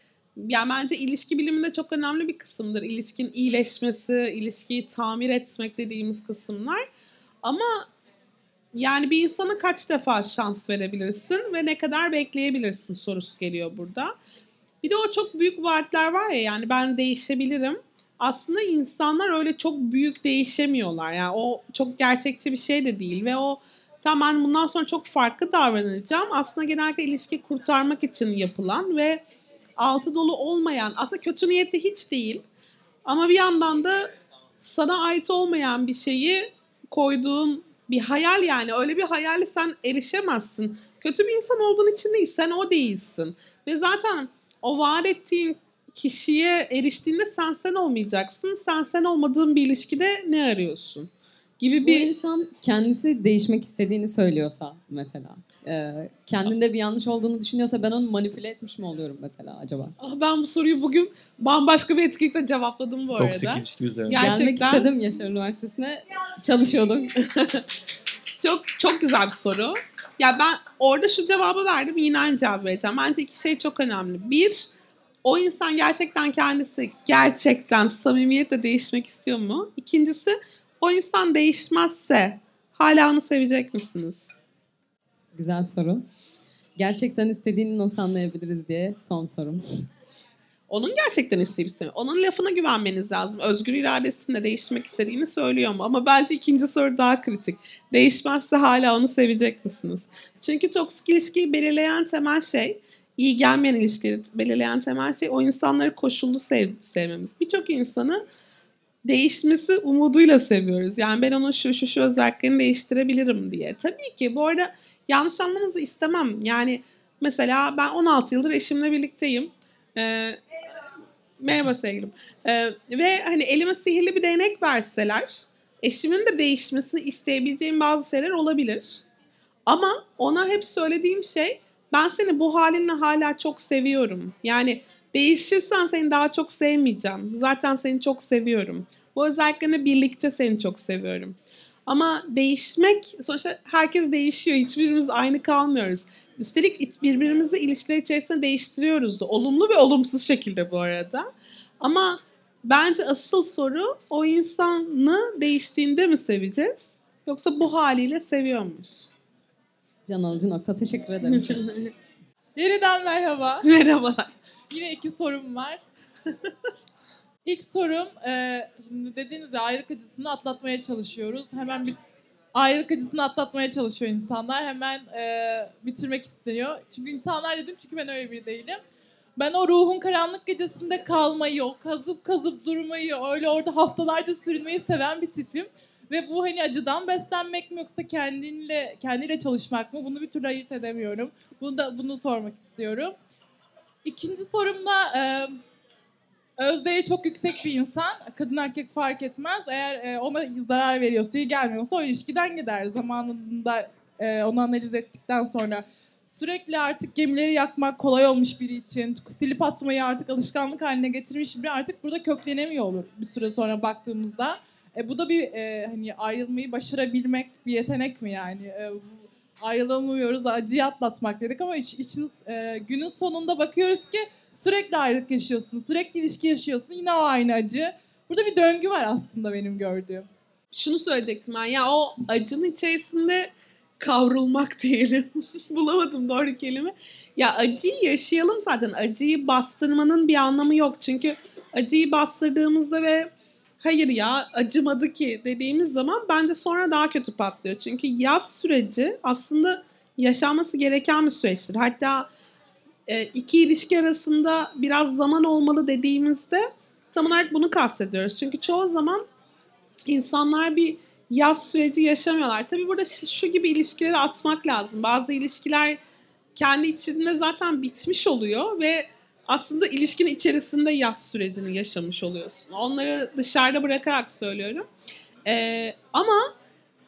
yani bence ilişki biliminde çok önemli bir kısımdır. İlişkin iyileşmesi, ilişkiyi tamir etmek dediğimiz kısımlar. Ama yani bir insana kaç defa şans verebilirsin ve ne kadar bekleyebilirsin sorusu geliyor burada. Bir de o çok büyük vaatler var ya yani ben değişebilirim. Aslında insanlar öyle çok büyük değişemiyorlar. Yani o çok gerçekçi bir şey de değil ve o tamam ben bundan sonra çok farklı davranacağım. Aslında genellikle ilişki kurtarmak için yapılan ve altı dolu olmayan aslında kötü niyetli hiç değil. Ama bir yandan da sana ait olmayan bir şeyi koyduğun bir hayal yani. Öyle bir hayali sen erişemezsin. Kötü bir insan olduğun için değil, sen o değilsin. Ve zaten o vaat ettiğin kişiye eriştiğinde sen sen olmayacaksın. Sen sen olmadığın bir ilişkide ne arıyorsun? Gibi Bu bir insan kendisi değişmek istediğini söylüyorsa mesela, e, kendinde bir yanlış olduğunu düşünüyorsa ben onu manipüle etmiş mi oluyorum mesela acaba? Ah, ben bu soruyu bugün bambaşka bir etkinlikte cevapladım bu Toksik arada. ilişki üzerine. Yani- Gelmek Gerçekten- istedim Yaşar Üniversitesi'ne. Çalışıyordum. Çok çok güzel bir soru. Ya ben orada şu cevabı verdim yine aynı cevabı vereceğim. Bence iki şey çok önemli. Bir, o insan gerçekten kendisi gerçekten samimiyetle değişmek istiyor mu? İkincisi, o insan değişmezse hala onu sevecek misiniz? Güzel soru. Gerçekten istediğini nasıl anlayabiliriz diye son sorum. Onun gerçekten isteyip istemiyor. Onun lafına güvenmeniz lazım. Özgür iradesinde değişmek istediğini söylüyor mu? Ama bence ikinci soru daha kritik. Değişmezse hala onu sevecek misiniz? Çünkü toksik ilişkiyi belirleyen temel şey, iyi gelmeyen ilişkileri belirleyen temel şey o insanları koşullu sev sevmemiz. Birçok insanı değişmesi umuduyla seviyoruz. Yani ben onun şu şu şu özelliklerini değiştirebilirim diye. Tabii ki bu arada yanlış anlamanızı istemem. Yani mesela ben 16 yıldır eşimle birlikteyim. Ee, merhaba sevgilim. Ee, ve hani elime sihirli bir değnek verseler eşimin de değişmesini isteyebileceğim bazı şeyler olabilir. Ama ona hep söylediğim şey ben seni bu halinle hala çok seviyorum. Yani değişirsen seni daha çok sevmeyeceğim. Zaten seni çok seviyorum. Bu özelliklerini birlikte seni çok seviyorum. Ama değişmek sonuçta herkes değişiyor. Hiçbirimiz aynı kalmıyoruz. Üstelik birbirimizi ilişkiler içerisinde değiştiriyoruz da. Olumlu ve olumsuz şekilde bu arada. Ama bence asıl soru o insanı değiştiğinde mi seveceğiz? Yoksa bu haliyle seviyor muyuz? Can alıcı nokta. Teşekkür ederim. Yeniden merhaba. Merhabalar. Yine iki sorum var. İlk sorum, e, şimdi dediğiniz ya ayrılık acısını atlatmaya çalışıyoruz. Hemen biz ayrılık acısını atlatmaya çalışıyor insanlar. Hemen e, bitirmek istiyor. Çünkü insanlar dedim çünkü ben öyle biri değilim. Ben o ruhun karanlık gecesinde kalmayı, o kazıp kazıp durmayı, öyle orada haftalarca sürünmeyi seven bir tipim. Ve bu hani acıdan beslenmek mi yoksa kendinle kendiyle çalışmak mı? Bunu bir türlü ayırt edemiyorum. Bunu da bunu sormak istiyorum. İkinci sorum da e, Özdeğeri çok yüksek bir insan. Kadın erkek fark etmez. Eğer e, ona zarar veriyorsa, iyi gelmiyorsa o ilişkiden gider. Zamanında e, onu analiz ettikten sonra sürekli artık gemileri yakmak kolay olmuş biri için, silip atmayı artık alışkanlık haline getirmiş biri artık burada köklenemiyor olur bir süre sonra baktığımızda. E, bu da bir e, hani ayrılmayı başarabilmek bir yetenek mi yani? E, ayrılamıyoruz, acıyı atlatmak dedik ama iç, için, e, günün sonunda bakıyoruz ki sürekli ayrılık yaşıyorsun, sürekli ilişki yaşıyorsun, yine o aynı acı. Burada bir döngü var aslında benim gördüğüm. Şunu söyleyecektim ben. Ya o acının içerisinde kavrulmak diyelim. Bulamadım doğru kelime. Ya acıyı yaşayalım zaten. Acıyı bastırmanın bir anlamı yok. Çünkü acıyı bastırdığımızda ve hayır ya acımadı ki dediğimiz zaman bence sonra daha kötü patlıyor. Çünkü yaz süreci aslında yaşanması gereken bir süreçtir. Hatta e, iki ilişki arasında biraz zaman olmalı dediğimizde tam olarak bunu kastediyoruz. Çünkü çoğu zaman insanlar bir yaz süreci yaşamıyorlar. Tabii burada şu şu gibi ilişkileri atmak lazım. Bazı ilişkiler kendi içinde zaten bitmiş oluyor ve aslında ilişkinin içerisinde yaz sürecini yaşamış oluyorsun. Onları dışarıda bırakarak söylüyorum. Ee, ama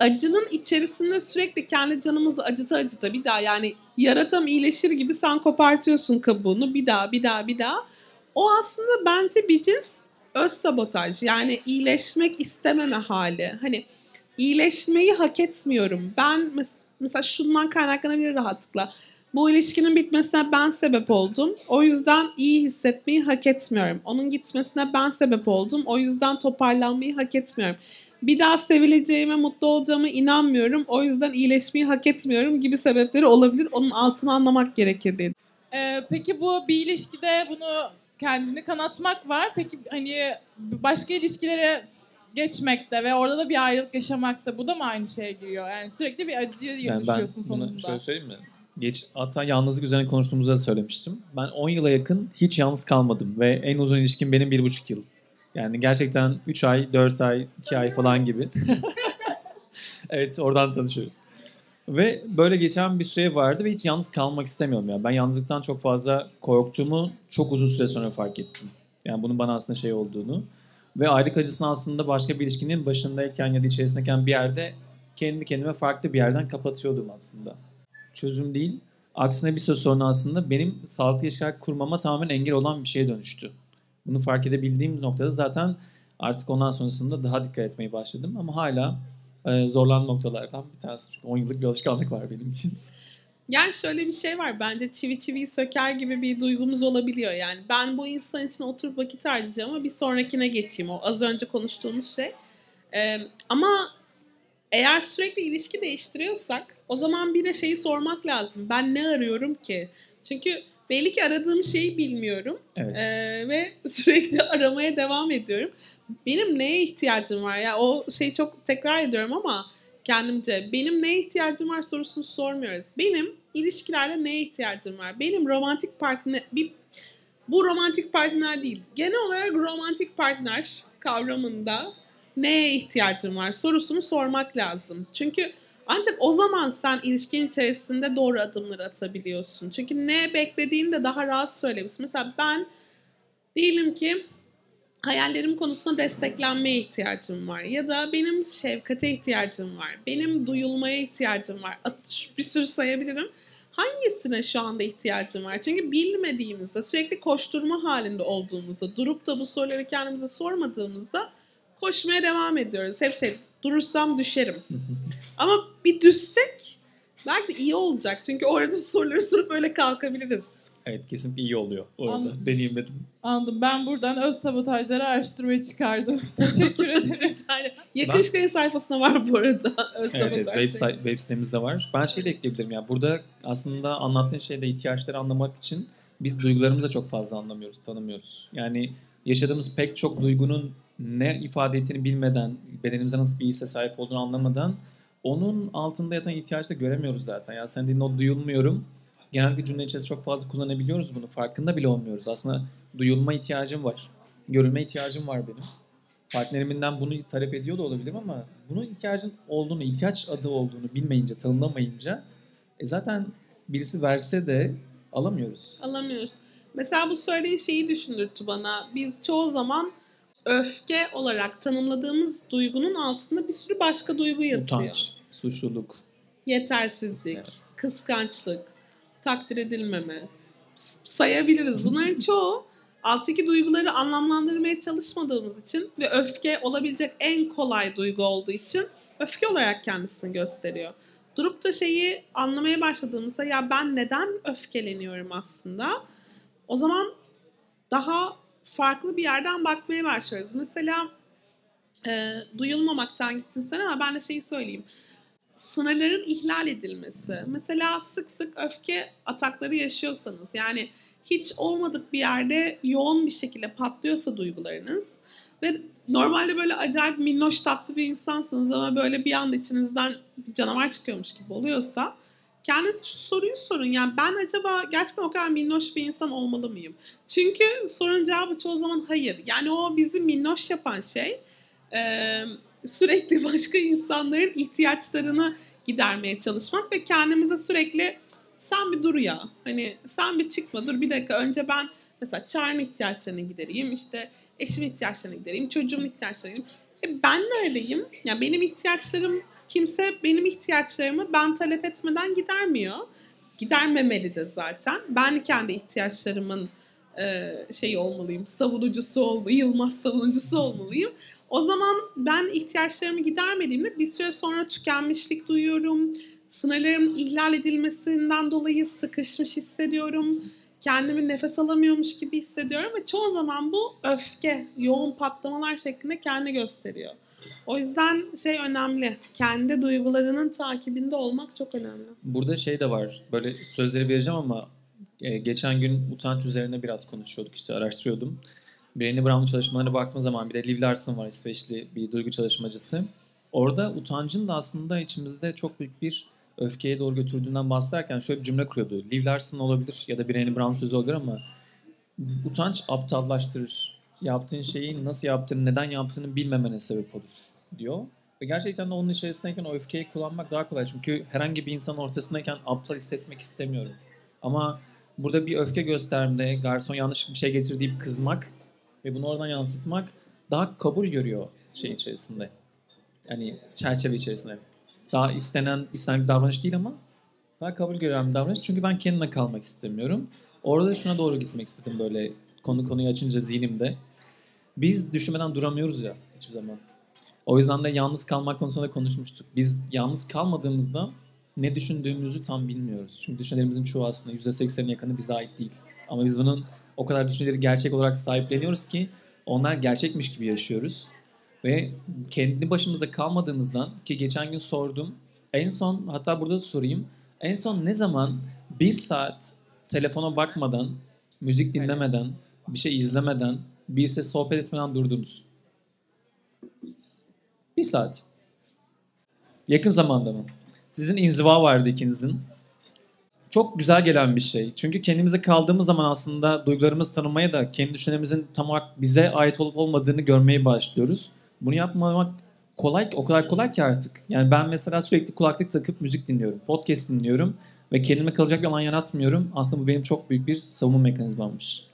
acının içerisinde sürekli kendi canımızı acıta acıta bir daha yani yaratam iyileşir gibi sen kopartıyorsun kabuğunu bir daha bir daha bir daha. O aslında bence bir cins öz sabotaj yani iyileşmek istememe hali. Hani iyileşmeyi hak etmiyorum. Ben mes- mesela şundan kaynaklanabilir rahatlıkla. Bu ilişkinin bitmesine ben sebep oldum. O yüzden iyi hissetmeyi hak etmiyorum. Onun gitmesine ben sebep oldum. O yüzden toparlanmayı hak etmiyorum. Bir daha sevileceğime, mutlu olacağıma inanmıyorum. O yüzden iyileşmeyi hak etmiyorum gibi sebepleri olabilir. Onun altını anlamak gerekir diye. Ee, peki bu bir ilişkide bunu kendini kanatmak var. Peki hani başka ilişkilere geçmekte ve orada da bir ayrılık yaşamakta bu da mı aynı şeye giriyor? Yani sürekli bir acıya Yani ben yaşıyorsun sonunda. şöyle söyleyeyim mi? Geç, hatta yalnızlık üzerine konuştuğumuzda da söylemiştim. Ben 10 yıla yakın hiç yalnız kalmadım ve en uzun ilişkim benim 1,5 yıl. Yani gerçekten 3 ay, 4 ay, 2 ay falan gibi. evet oradan tanışıyoruz. Ve böyle geçen bir süre vardı ve hiç yalnız kalmak istemiyorum ya. Ben yalnızlıktan çok fazla korktuğumu çok uzun süre sonra fark ettim. Yani bunun bana aslında şey olduğunu. Ve ayrılık acısını aslında başka bir ilişkinin başındayken ya da içerisindeyken bir yerde kendi kendime farklı bir yerden kapatıyordum aslında. Çözüm değil. Aksine bir süre sonra aslında benim sağlıklı ilişkiler kurmama tamamen engel olan bir şeye dönüştü. Bunu fark edebildiğim noktada zaten artık ondan sonrasında daha dikkat etmeye başladım. Ama hala e, zorlanan noktalardan bir tanesi. Çünkü 10 yıllık bir alışkanlık var benim için. Yani şöyle bir şey var. Bence çivi çiviyi söker gibi bir duygumuz olabiliyor. Yani ben bu insan için oturup vakit harcayacağım ama bir sonrakine geçeyim. O az önce konuştuğumuz şey. Ee, ama eğer sürekli ilişki değiştiriyorsak o zaman bir de şeyi sormak lazım. Ben ne arıyorum ki? Çünkü belli ki aradığım şeyi bilmiyorum. Evet. Ee, ve sürekli aramaya devam ediyorum. Benim neye ihtiyacım var? Ya o şeyi çok tekrar ediyorum ama kendimce benim neye ihtiyacım var sorusunu sormuyoruz. Benim ilişkilerde neye ihtiyacım var? Benim romantik partner bir bu romantik partner değil. Genel olarak romantik partner kavramında neye ihtiyacım var sorusunu sormak lazım. Çünkü ancak o zaman sen ilişkinin içerisinde doğru adımları atabiliyorsun. Çünkü ne beklediğini de daha rahat söyleyebilirsin. Mesela ben diyelim ki hayallerim konusunda desteklenmeye ihtiyacım var. Ya da benim şefkate ihtiyacım var. Benim duyulmaya ihtiyacım var. At- Bir sürü sayabilirim. Hangisine şu anda ihtiyacım var? Çünkü bilmediğimizde, sürekli koşturma halinde olduğumuzda, durup da bu soruları kendimize sormadığımızda koşmaya devam ediyoruz. Hep şey, durursam düşerim. Ama bir düşsek belki de iyi olacak. Çünkü orada soruları sorup öyle kalkabiliriz. Evet kesinlikle iyi oluyor orada. Anladım. Deneyimledim. Anladım. Ben buradan öz sabotajları araştırmaya çıkardım. Teşekkür ederim. Yani Yakışıklı sayfasında var bu arada. Öz Evet, evet web, şey. web sitemizde var. Ben şey de ekleyebilirim ya. Burada aslında anlattığın şeyde ihtiyaçları anlamak için biz duygularımızı da çok fazla anlamıyoruz, tanımıyoruz. Yani yaşadığımız pek çok duygunun ne ifade ettiğini bilmeden, bedenimize nasıl bir hisse sahip olduğunu anlamadan onun altında yatan ihtiyacı da göremiyoruz zaten. Yani sen dediğin o duyulmuyorum. Genellikle cümle içerisinde çok fazla kullanabiliyoruz bunu. Farkında bile olmuyoruz. Aslında duyulma ihtiyacım var. Görülme ihtiyacım var benim. Partnerimden bunu talep ediyor da olabilirim ama bunun ihtiyacın olduğunu, ihtiyaç adı olduğunu bilmeyince, tanımlamayınca e zaten birisi verse de alamıyoruz. Alamıyoruz. Mesela bu söylediğin şeyi düşündürttü bana. Biz çoğu zaman öfke olarak tanımladığımız duygunun altında bir sürü başka duygu yatıyor. Utanç, suçluluk. Yetersizlik, Evet. kıskançlık, takdir edilmeme. Sayabiliriz. Bunların çoğu alttaki duyguları anlamlandırmaya çalışmadığımız için ve öfke olabilecek en kolay duygu olduğu için öfke olarak kendisini gösteriyor. Durup da şeyi anlamaya başladığımızda ya ben neden öfkeleniyorum aslında? O zaman daha farklı bir yerden bakmaya başlıyoruz. Mesela e, duyulmamaktan gittin sen ama ben de şeyi söyleyeyim sınırların ihlal edilmesi. Mesela sık sık öfke atakları yaşıyorsanız yani hiç olmadık bir yerde yoğun bir şekilde patlıyorsa duygularınız ve normalde böyle acayip minnoş tatlı bir insansınız ama böyle bir anda içinizden canavar çıkıyormuş gibi oluyorsa kendinize şu soruyu sorun. Yani ben acaba gerçekten o kadar minnoş bir insan olmalı mıyım? Çünkü sorunun cevabı çoğu zaman hayır. Yani o bizi minnoş yapan şey sürekli başka insanların ihtiyaçlarını gidermeye çalışmak ve kendimize sürekli sen bir dur ya hani sen bir çıkma dur bir dakika önce ben mesela Çağrı'nın ihtiyaçlarını gidereyim işte eşimin ihtiyaçlarını gidereyim çocuğumun ihtiyaçlarını gidereyim. E ben neredeyim? Ya benim ihtiyaçlarım kimse benim ihtiyaçlarımı ben talep etmeden gidermiyor. Gidermemeli de zaten. Ben kendi ihtiyaçlarımın e, şey olmalıyım, savunucusu ol, yılmaz savunucusu olmalıyım. O zaman ben ihtiyaçlarımı gidermediğimde bir süre sonra tükenmişlik duyuyorum. Sınırlarımın ihlal edilmesinden dolayı sıkışmış hissediyorum. Kendimi nefes alamıyormuş gibi hissediyorum ve çoğu zaman bu öfke, yoğun patlamalar şeklinde kendi gösteriyor. O yüzden şey önemli. Kendi duygularının takibinde olmak çok önemli. Burada şey de var. Böyle sözleri vereceğim ama e, geçen gün utanç üzerine biraz konuşuyorduk işte araştırıyordum. Brené Brown'un çalışmalarına baktığım zaman bir de Liv Larson var İsveçli bir duygu çalışmacısı. Orada utancın da aslında içimizde çok büyük bir öfkeye doğru götürdüğünden bahsederken şöyle bir cümle kuruyordu. Liv Larson olabilir ya da Brené Brown sözü olabilir ama utanç aptallaştırır. Yaptığın şeyi nasıl yaptığını, neden yaptığını bilmemene sebep olur diyor. Ve gerçekten de onun içerisindeyken o öfkeyi kullanmak daha kolay. Çünkü herhangi bir insanın ortasındayken aptal hissetmek istemiyorum. Ama burada bir öfke gösterdiğinde garson yanlış bir şey getir deyip kızmak ve bunu oradan yansıtmak daha kabul görüyor şey içerisinde. Yani çerçeve içerisinde. Daha istenen, istenen bir davranış değil ama daha kabul gören bir davranış. Çünkü ben kendime kalmak istemiyorum. Orada şuna doğru gitmek istedim böyle konu konuyu açınca zihnimde. Biz düşünmeden duramıyoruz ya hiçbir zaman. O yüzden de yalnız kalmak konusunda konuşmuştuk. Biz yalnız kalmadığımızda ne düşündüğümüzü tam bilmiyoruz. Çünkü düşüncelerimizin çoğu aslında %80'in yakını bize ait değil. Ama biz bunun o kadar düşünceleri gerçek olarak sahipleniyoruz ki onlar gerçekmiş gibi yaşıyoruz. Ve kendi başımıza kalmadığımızdan ki geçen gün sordum. En son hatta burada da sorayım. En son ne zaman bir saat telefona bakmadan, müzik dinlemeden, bir şey izlemeden, birisiyle sohbet etmeden durdunuz? Bir saat. Yakın zamanda mı? Sizin inziva vardı ikinizin. Çok güzel gelen bir şey. Çünkü kendimize kaldığımız zaman aslında duygularımızı tanımaya da kendi düşüncemizin tam olarak bize ait olup olmadığını görmeye başlıyoruz. Bunu yapmamak kolay, o kadar kolay ki artık. Yani ben mesela sürekli kulaklık takıp müzik dinliyorum, podcast dinliyorum ve kendime kalacak bir alan yaratmıyorum. Aslında bu benim çok büyük bir savunma mekanizmammış.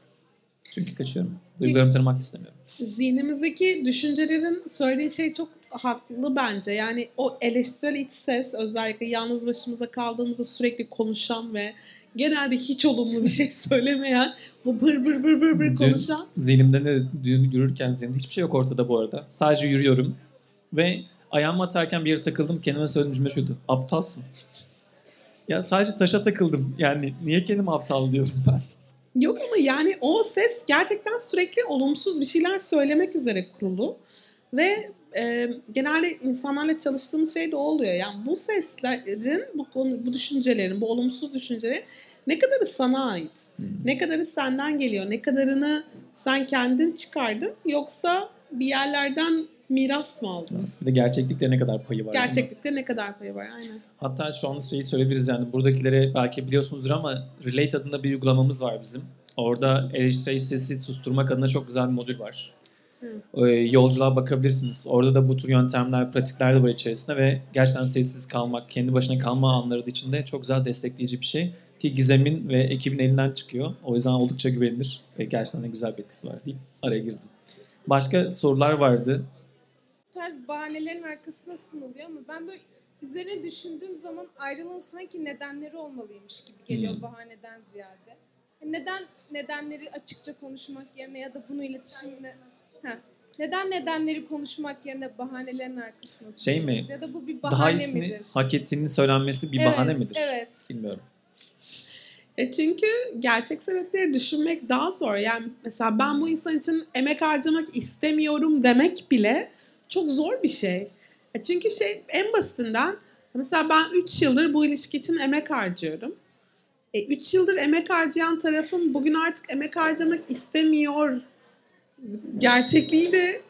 Çünkü kaçıyorum. Duygularımı tanımak istemiyorum. Zihnimizdeki düşüncelerin söylediğin şey çok haklı bence. Yani o eleştirel iç ses özellikle yalnız başımıza kaldığımızda sürekli konuşan ve genelde hiç olumlu bir şey söylemeyen o bır bır bır bır bır Dün- konuşan Zihnimde ne dün yürürken zihnimde hiçbir şey yok ortada bu arada. Sadece yürüyorum ve ayağımı atarken bir yere takıldım. Kendime söylediğim cümle şuydu. Aptalsın. Ya sadece taşa takıldım. Yani niye kendim aptal diyorum ben? Yok ama yani o ses gerçekten sürekli olumsuz bir şeyler söylemek üzere kurulu. Ve e, genelde insanlarla çalıştığımız şey de o oluyor. Yani bu seslerin, bu bu düşüncelerin, bu olumsuz düşüncelerin ne kadarı sana ait? Ne kadarı senden geliyor? Ne kadarını sen kendin çıkardın? Yoksa bir yerlerden miras mı aldın? Bir de gerçeklikte ne kadar payı var. Gerçeklikte ne kadar payı var? Aynen. Hatta şu anda şeyi söyleyebiliriz yani buradakilere belki biliyorsunuzdur ama Relate adında bir uygulamamız var bizim. Orada eleştiri sesi susturmak adına çok güzel bir modül var. Ee, yolculuğa bakabilirsiniz. Orada da bu tür yöntemler, pratikler de var içerisinde ve gerçekten sessiz kalmak, kendi başına kalma anları da içinde çok güzel destekleyici bir şey. Ki Gizem'in ve ekibin elinden çıkıyor. O yüzden oldukça güvenilir ve gerçekten de güzel bir etkisi var deyip araya girdim. Başka sorular vardı. Bu tarz bahanelerin arkasına sınılıyor ama ben böyle üzerine düşündüğüm zaman ayrılığın sanki nedenleri olmalıymış gibi geliyor Hmm. bahaneden ziyade. Yani Neden nedenleri açıkça konuşmak yerine ya da bunu iletişimle neden nedenleri konuşmak yerine bahanelerin arkasına Şey mi? Ya da bu bir Daha bahane iyisini midir? hak ettiğini söylenmesi bir bahane Evet, midir? Evet. Bilmiyorum. E çünkü gerçek sebepleri düşünmek daha zor. Yani mesela ben bu insan için emek harcamak istemiyorum demek bile çok zor bir şey. E çünkü şey en basitinden mesela ben 3 yıldır bu ilişki için emek harcıyorum. E 3 yıldır emek harcayan tarafım bugün artık emek harcamak istemiyor gerçekliğiyle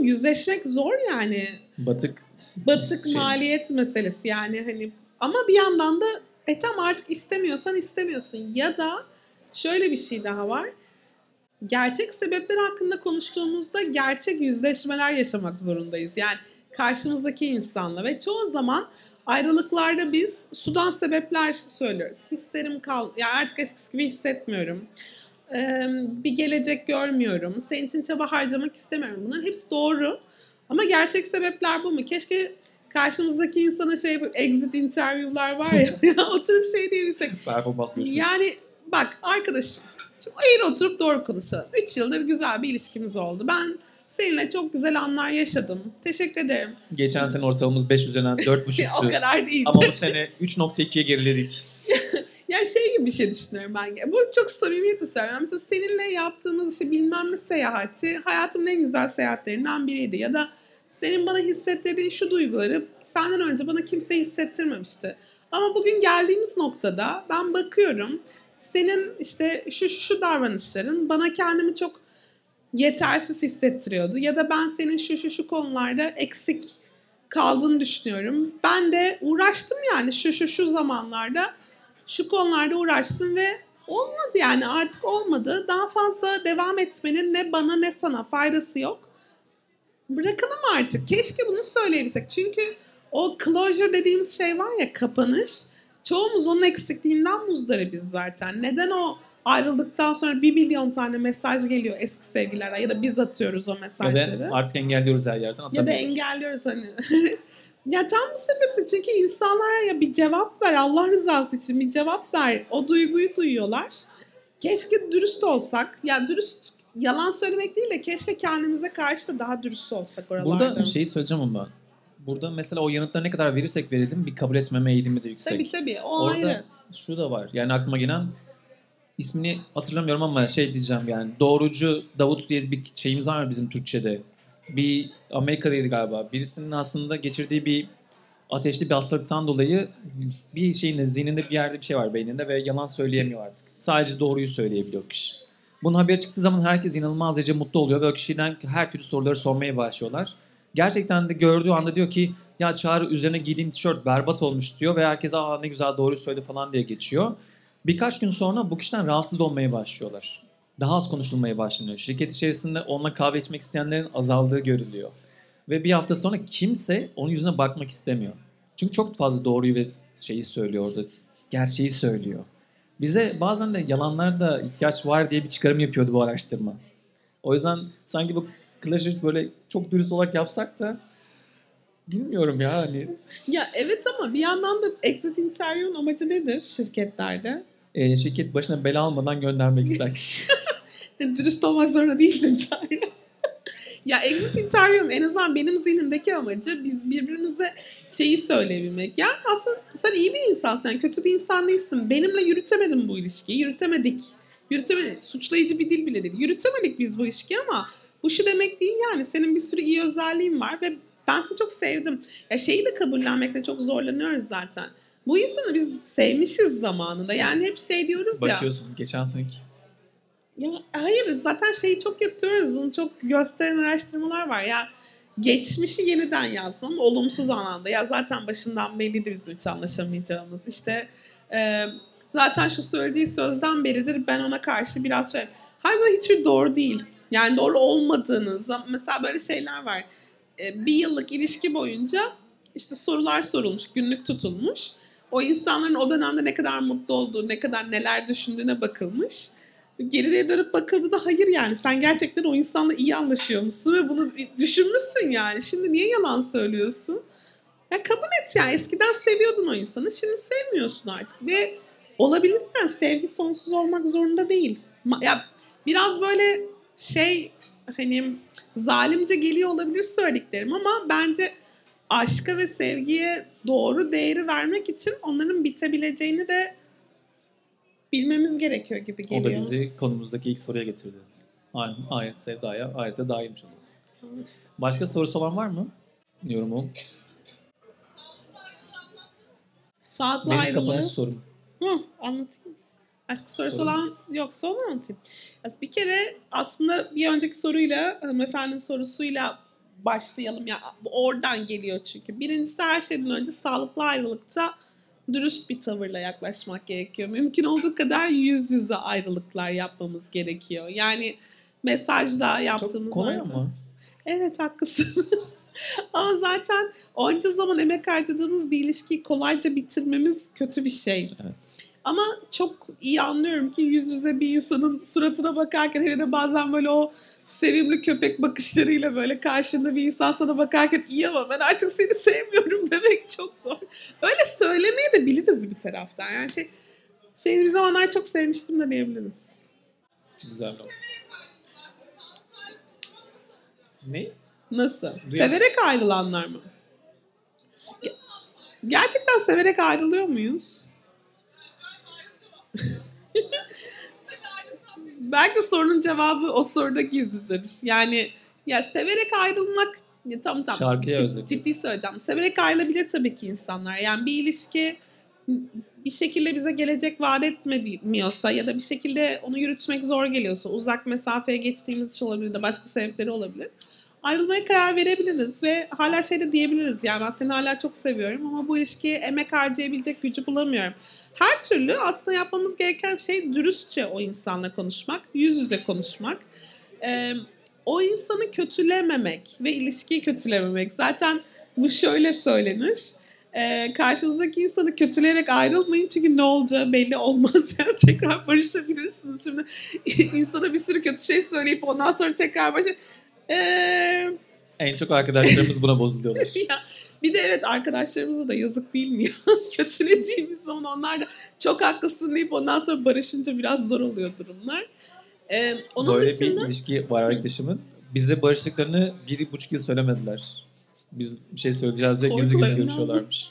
yüzleşmek zor yani Batık batık Şey- maliyet meselesi yani hani ama bir yandan da e tamam artık istemiyorsan istemiyorsun ya da şöyle bir şey daha var. Gerçek sebepler hakkında konuştuğumuzda gerçek yüzleşmeler yaşamak zorundayız. Yani karşımızdaki insanla ve çoğu zaman ayrılıklarda biz sudan sebepler söylüyoruz. Hislerim kal ya artık eskisi gibi hissetmiyorum. Ee, bir gelecek görmüyorum. Senin için çaba harcamak istemiyorum. Bunların hepsi doğru. Ama gerçek sebepler bu mu? Keşke karşımızdaki insana şey yapıp exit interview'lar var ya, ya oturup şey diyebilsek. performans görüşmesi. Yani bak arkadaşım şimdi eğri oturup doğru konuşalım. 3 yıldır güzel bir ilişkimiz oldu. Ben seninle çok güzel anlar yaşadım. Teşekkür ederim. Geçen sene ortalamamız 5 üzerinden o 4.5'tü. kadar değil. Ama bu sene 3.2'ye geriledik. Ya şey gibi bir şey düşünüyorum ben. Bu çok samimiyetle söylüyorum. Mesela seninle yaptığımız işte bilmem ne seyahati hayatımın en güzel seyahatlerinden biriydi. Ya da senin bana hissettirdiğin şu duyguları senden önce bana kimse hissettirmemişti. Ama bugün geldiğimiz noktada ben bakıyorum senin işte şu şu, davranışların bana kendimi çok yetersiz hissettiriyordu. Ya da ben senin şu şu şu konularda eksik kaldığını düşünüyorum. Ben de uğraştım yani şu şu şu zamanlarda şu konularda uğraştım ve olmadı yani artık olmadı. Daha fazla devam etmenin ne bana ne sana faydası yok. Bırakalım artık. Keşke bunu söyleyebilsek. Çünkü o closure dediğimiz şey var ya kapanış. Çoğumuz onun eksikliğinden muzdaribiz zaten. Neden o ayrıldıktan sonra bir milyon tane mesaj geliyor eski sevgililerden ya da biz atıyoruz o Ya mesajları. da artık engelliyoruz her yerden. Ya da engelliyoruz hani. ya tam bu sebeple çünkü insanlar ya bir cevap ver Allah rızası için bir cevap ver. O duyguyu duyuyorlar. Keşke dürüst olsak. Ya dürüst yalan söylemek değil de keşke kendimize karşı da daha dürüst olsak oralarda. Burada şeyi söyleyeceğim ama burada mesela o yanıtları ne kadar verirsek verelim bir kabul etmeme eğilimi de yüksek. Tabii tabii o Orada ayrı. şu da var. Yani aklıma gelen ismini hatırlamıyorum ama şey diyeceğim yani doğrucu Davut diye bir şeyimiz var bizim Türkçe'de. Bir Amerika'daydı galiba. Birisinin aslında geçirdiği bir ateşli bir hastalıktan dolayı bir şeyin zihninde bir yerde bir şey var beyninde ve yalan söyleyemiyor artık. Sadece doğruyu söyleyebiliyor kişi. Bunun haberi çıktığı zaman herkes inanılmaz derece mutlu oluyor ve o kişiden her türlü soruları sormaya başlıyorlar. Gerçekten de gördüğü anda diyor ki ya Çağrı üzerine giydiğin tişört berbat olmuş diyor ve herkes aa ne güzel doğruyu söyledi falan diye geçiyor. Birkaç gün sonra bu kişiden rahatsız olmaya başlıyorlar. Daha az konuşulmaya başlanıyor. Şirket içerisinde onunla kahve içmek isteyenlerin azaldığı görülüyor. Ve bir hafta sonra kimse onun yüzüne bakmak istemiyor. Çünkü çok fazla doğruyu ve şeyi söylüyor orada. Gerçeği söylüyor. Bize bazen de yalanlar da ihtiyaç var diye bir çıkarım yapıyordu bu araştırma. O yüzden sanki bu Clash'ı böyle çok dürüst olarak yapsak da bilmiyorum ya hani Ya evet ama bir yandan da exit interview'un amacı nedir şirketlerde? e, şirket başına bela almadan göndermek ister dürüst olmak zorunda değilsin Çağrı. Ya exit interview'un en azından benim zihnimdeki amacı biz birbirimize şeyi söyleyebilmek. Yani aslında sen iyi bir insansın, yani kötü bir insan değilsin. Benimle yürütemedin bu ilişkiyi, yürütemedik. Yürütemedik, suçlayıcı bir dil bile değil. Yürütemedik biz bu ilişkiyi ama bu şu demek değil yani. Senin bir sürü iyi özelliğin var ve ben seni çok sevdim. Ya şeyi de kabullenmekte çok zorlanıyoruz zaten. Bu insanı biz sevmişiz zamanında. Yani hep şey diyoruz ya. Bakıyorsun geçen seneki. Ya hayır zaten şeyi çok yapıyoruz. Bunu çok gösteren araştırmalar var. Ya geçmişi yeniden yazma ama olumsuz anlamda. Ya zaten başından belliydi bizim hiç anlaşamayacağımız. İşte e, zaten şu söylediği sözden beridir ben ona karşı biraz şey... Hayır bu hiçbir doğru değil. Yani doğru olmadığınız mesela böyle şeyler var. E, bir yıllık ilişki boyunca işte sorular sorulmuş, günlük tutulmuş. O insanların o dönemde ne kadar mutlu olduğu, ne kadar neler düşündüğüne bakılmış geriye dönüp bakıldığında hayır yani sen gerçekten o insanla iyi anlaşıyor musun ve bunu düşünmüşsün yani. Şimdi niye yalan söylüyorsun? Ya kabul et ya eskiden seviyordun o insanı şimdi sevmiyorsun artık ve olabilir yani sevgi sonsuz olmak zorunda değil. Ya biraz böyle şey hani zalimce geliyor olabilir söylediklerim ama bence aşka ve sevgiye doğru değeri vermek için onların bitebileceğini de bilmemiz gerekiyor gibi O geliyor. da bizi konumuzdaki ilk soruya getirdi. Aynen, ayet sevdaya, ayette dairmiş o zaman. Başka sorusu olan var mı? Yorumu. Sağlıklı Benim ayrılığı. kapanış sorum. Hı, anlatayım. Başka sorusu Sorun. olan yoksa onu anlatayım. Bir kere aslında bir önceki soruyla, hanımefendinin sorusuyla başlayalım. Ya oradan geliyor çünkü. Birincisi her şeyden önce sağlıklı ayrılıkta dürüst bir tavırla yaklaşmak gerekiyor. Mümkün olduğu kadar yüz yüze ayrılıklar yapmamız gerekiyor. Yani mesajla yaptığımız Çok kolay ayrılık- ama. Evet haklısın. Ama zaten onca zaman emek harcadığımız bir ilişkiyi kolayca bitirmemiz kötü bir şey. Evet. Ama çok iyi anlıyorum ki yüz yüze bir insanın suratına bakarken hele de bazen böyle o sevimli köpek bakışlarıyla böyle karşında bir insan sana bakarken iyi ama ben artık seni sevmiyorum demek çok zor. Öyle söylemeyi de biliriz bir taraftan. Yani şey seni bir zamanlar çok sevmiştim de diyebiliriz. Güzel not. Ne? Nasıl? Duyan- Severek ayrılanlar mı? Ge- Gerçekten severek ayrılıyor muyuz? Belki de sorunun cevabı o soruda gizlidir. Yani ya severek ayrılmak ya, tamam tamam. Şarkıya Cid-. Ciddi söyleyeceğim. Severek ayrılabilir tabii ki insanlar. Yani bir ilişki bir şekilde bize gelecek vaat etmiyorsa ya da bir şekilde onu yürütmek zor geliyorsa uzak mesafeye geçtiğimiz için olabilir de başka sebepleri olabilir. Ayrılmaya karar verebiliriz ve hala şey de diyebiliriz yani ben seni hala çok seviyorum ama bu ilişkiye emek harcayabilecek gücü bulamıyorum. Her türlü aslında yapmamız gereken şey dürüstçe o insanla konuşmak, yüz yüze konuşmak. Ee, o insanı kötülememek ve ilişkiyi kötülememek. Zaten bu şöyle söylenir. Ee, karşınızdaki insanı kötüleyerek ayrılmayın çünkü ne olacağı belli olmaz. Yani tekrar barışabilirsiniz. Şimdi insana bir sürü kötü şey söyleyip ondan sonra tekrar barış... Ee, En çok arkadaşlarımız buna bozuluyorlar. ya, bir de evet arkadaşlarımıza da yazık değil mi ya? Kötülediğimiz zaman onlar da çok haklısın deyip ondan sonra barışınca biraz zor oluyor durumlar. Ee, onun Böyle dışında bir ilişki var arkadaşımın. Bize barıştıklarını bir buçuk yıl söylemediler. Biz bir şey söyleyeceğiz diye gizli gizli görüşüyorlarmış.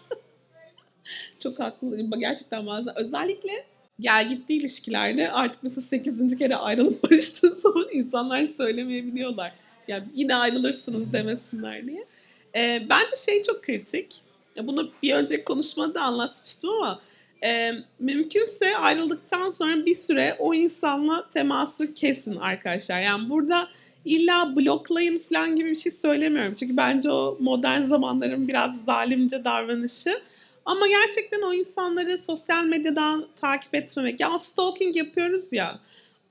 çok haklı. Gerçekten bazen özellikle gel gitti ilişkilerde artık mesela 8. kere ayrılıp barıştığın zaman insanlar söylemeyebiliyorlar. Yani yine ayrılırsınız demesinler diye. Ee, bence şey çok kritik. Bunu bir önceki konuşmada anlatmıştım ama e, mümkünse ayrıldıktan sonra bir süre o insanla teması kesin arkadaşlar. Yani burada illa bloklayın falan gibi bir şey söylemiyorum. Çünkü bence o modern zamanların biraz zalimce davranışı. Ama gerçekten o insanları sosyal medyadan takip etmemek. Ya stalking yapıyoruz ya.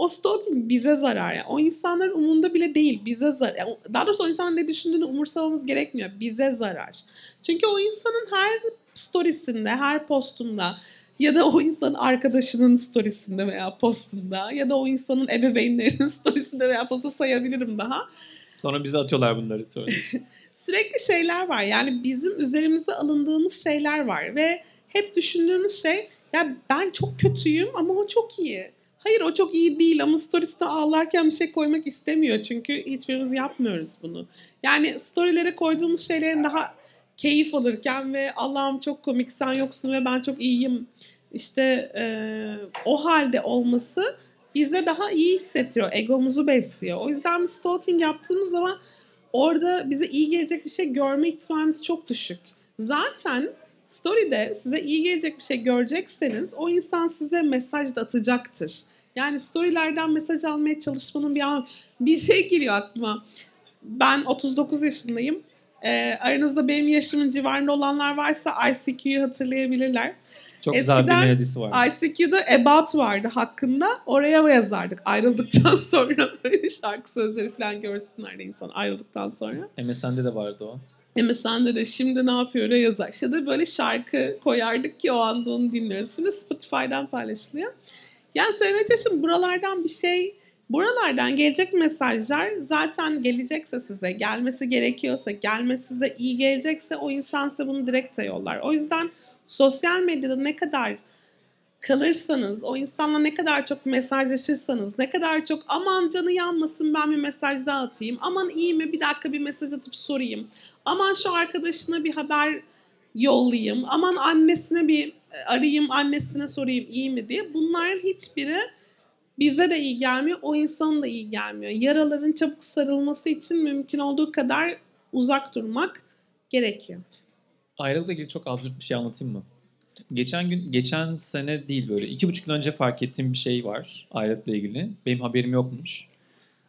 O stalking bize zarar. Yani. O insanların umunda bile değil. Bize zarar. Yani daha doğrusu o insanın ne düşündüğünü umursamamız gerekmiyor. Bize zarar. Çünkü o insanın her storiesinde, her postunda ya da o insanın arkadaşının storiesinde veya postunda ya da o insanın ebeveynlerinin storiesinde veya postunda sayabilirim daha Sonra bize atıyorlar bunları sonra. sürekli şeyler var. Yani bizim üzerimize alındığımız şeyler var ve hep düşündüğümüz şey ya ben çok kötüyüm ama o çok iyi. Hayır o çok iyi değil ama storiesine ağlarken bir şey koymak istemiyor. Çünkü hiçbirimiz yapmıyoruz bunu. Yani storylere koyduğumuz şeylerin daha keyif alırken ve Allah'ım çok komik sen yoksun ve ben çok iyiyim. İşte eee, o halde olması bize daha iyi hissettiriyor. Egomuzu besliyor. O yüzden biz stalking yaptığımız zaman orada bize iyi gelecek bir şey görme ihtimalimiz çok düşük. Zaten story'de size iyi gelecek bir şey görecekseniz o insan size mesaj da atacaktır. Yani storylerden mesaj almaya çalışmanın bir an bir şey geliyor aklıma. Ben 39 yaşındayım. Ee, aranızda benim yaşımın civarında olanlar varsa ICQ'yu hatırlayabilirler. Çok güzel bir Eskiden melodisi var. ICQ'da About vardı hakkında. Oraya yazardık. Ayrıldıktan sonra böyle şarkı sözleri falan görsünler de insan ayrıldıktan sonra. MSN'de de vardı o. MSN'de de şimdi ne yapıyor yazar. İşte de böyle şarkı koyardık ki o anda onu dinliyoruz. Şimdi Spotify'dan paylaşılıyor. Yani söylemeye çalıştım buralardan bir şey Buralardan gelecek mesajlar zaten gelecekse size, gelmesi gerekiyorsa, gelmesi size iyi gelecekse o insan size bunu direkt yollar. O yüzden sosyal medyada ne kadar kalırsanız, o insanla ne kadar çok mesajlaşırsanız, ne kadar çok aman canı yanmasın ben bir mesaj daha atayım, aman iyi mi bir dakika bir mesaj atıp sorayım, aman şu arkadaşına bir haber yollayayım, aman annesine bir e, arayayım, annesine sorayım iyi mi diye bunların hiçbiri bize de iyi gelmiyor, o insanın da iyi gelmiyor. Yaraların çabuk sarılması için mümkün olduğu kadar uzak durmak gerekiyor. Ayrılıkla ilgili çok absürt bir şey anlatayım mı? Geçen gün, geçen sene değil böyle iki buçuk yıl önce fark ettiğim bir şey var ayrılıkla ilgili. Benim haberim yokmuş.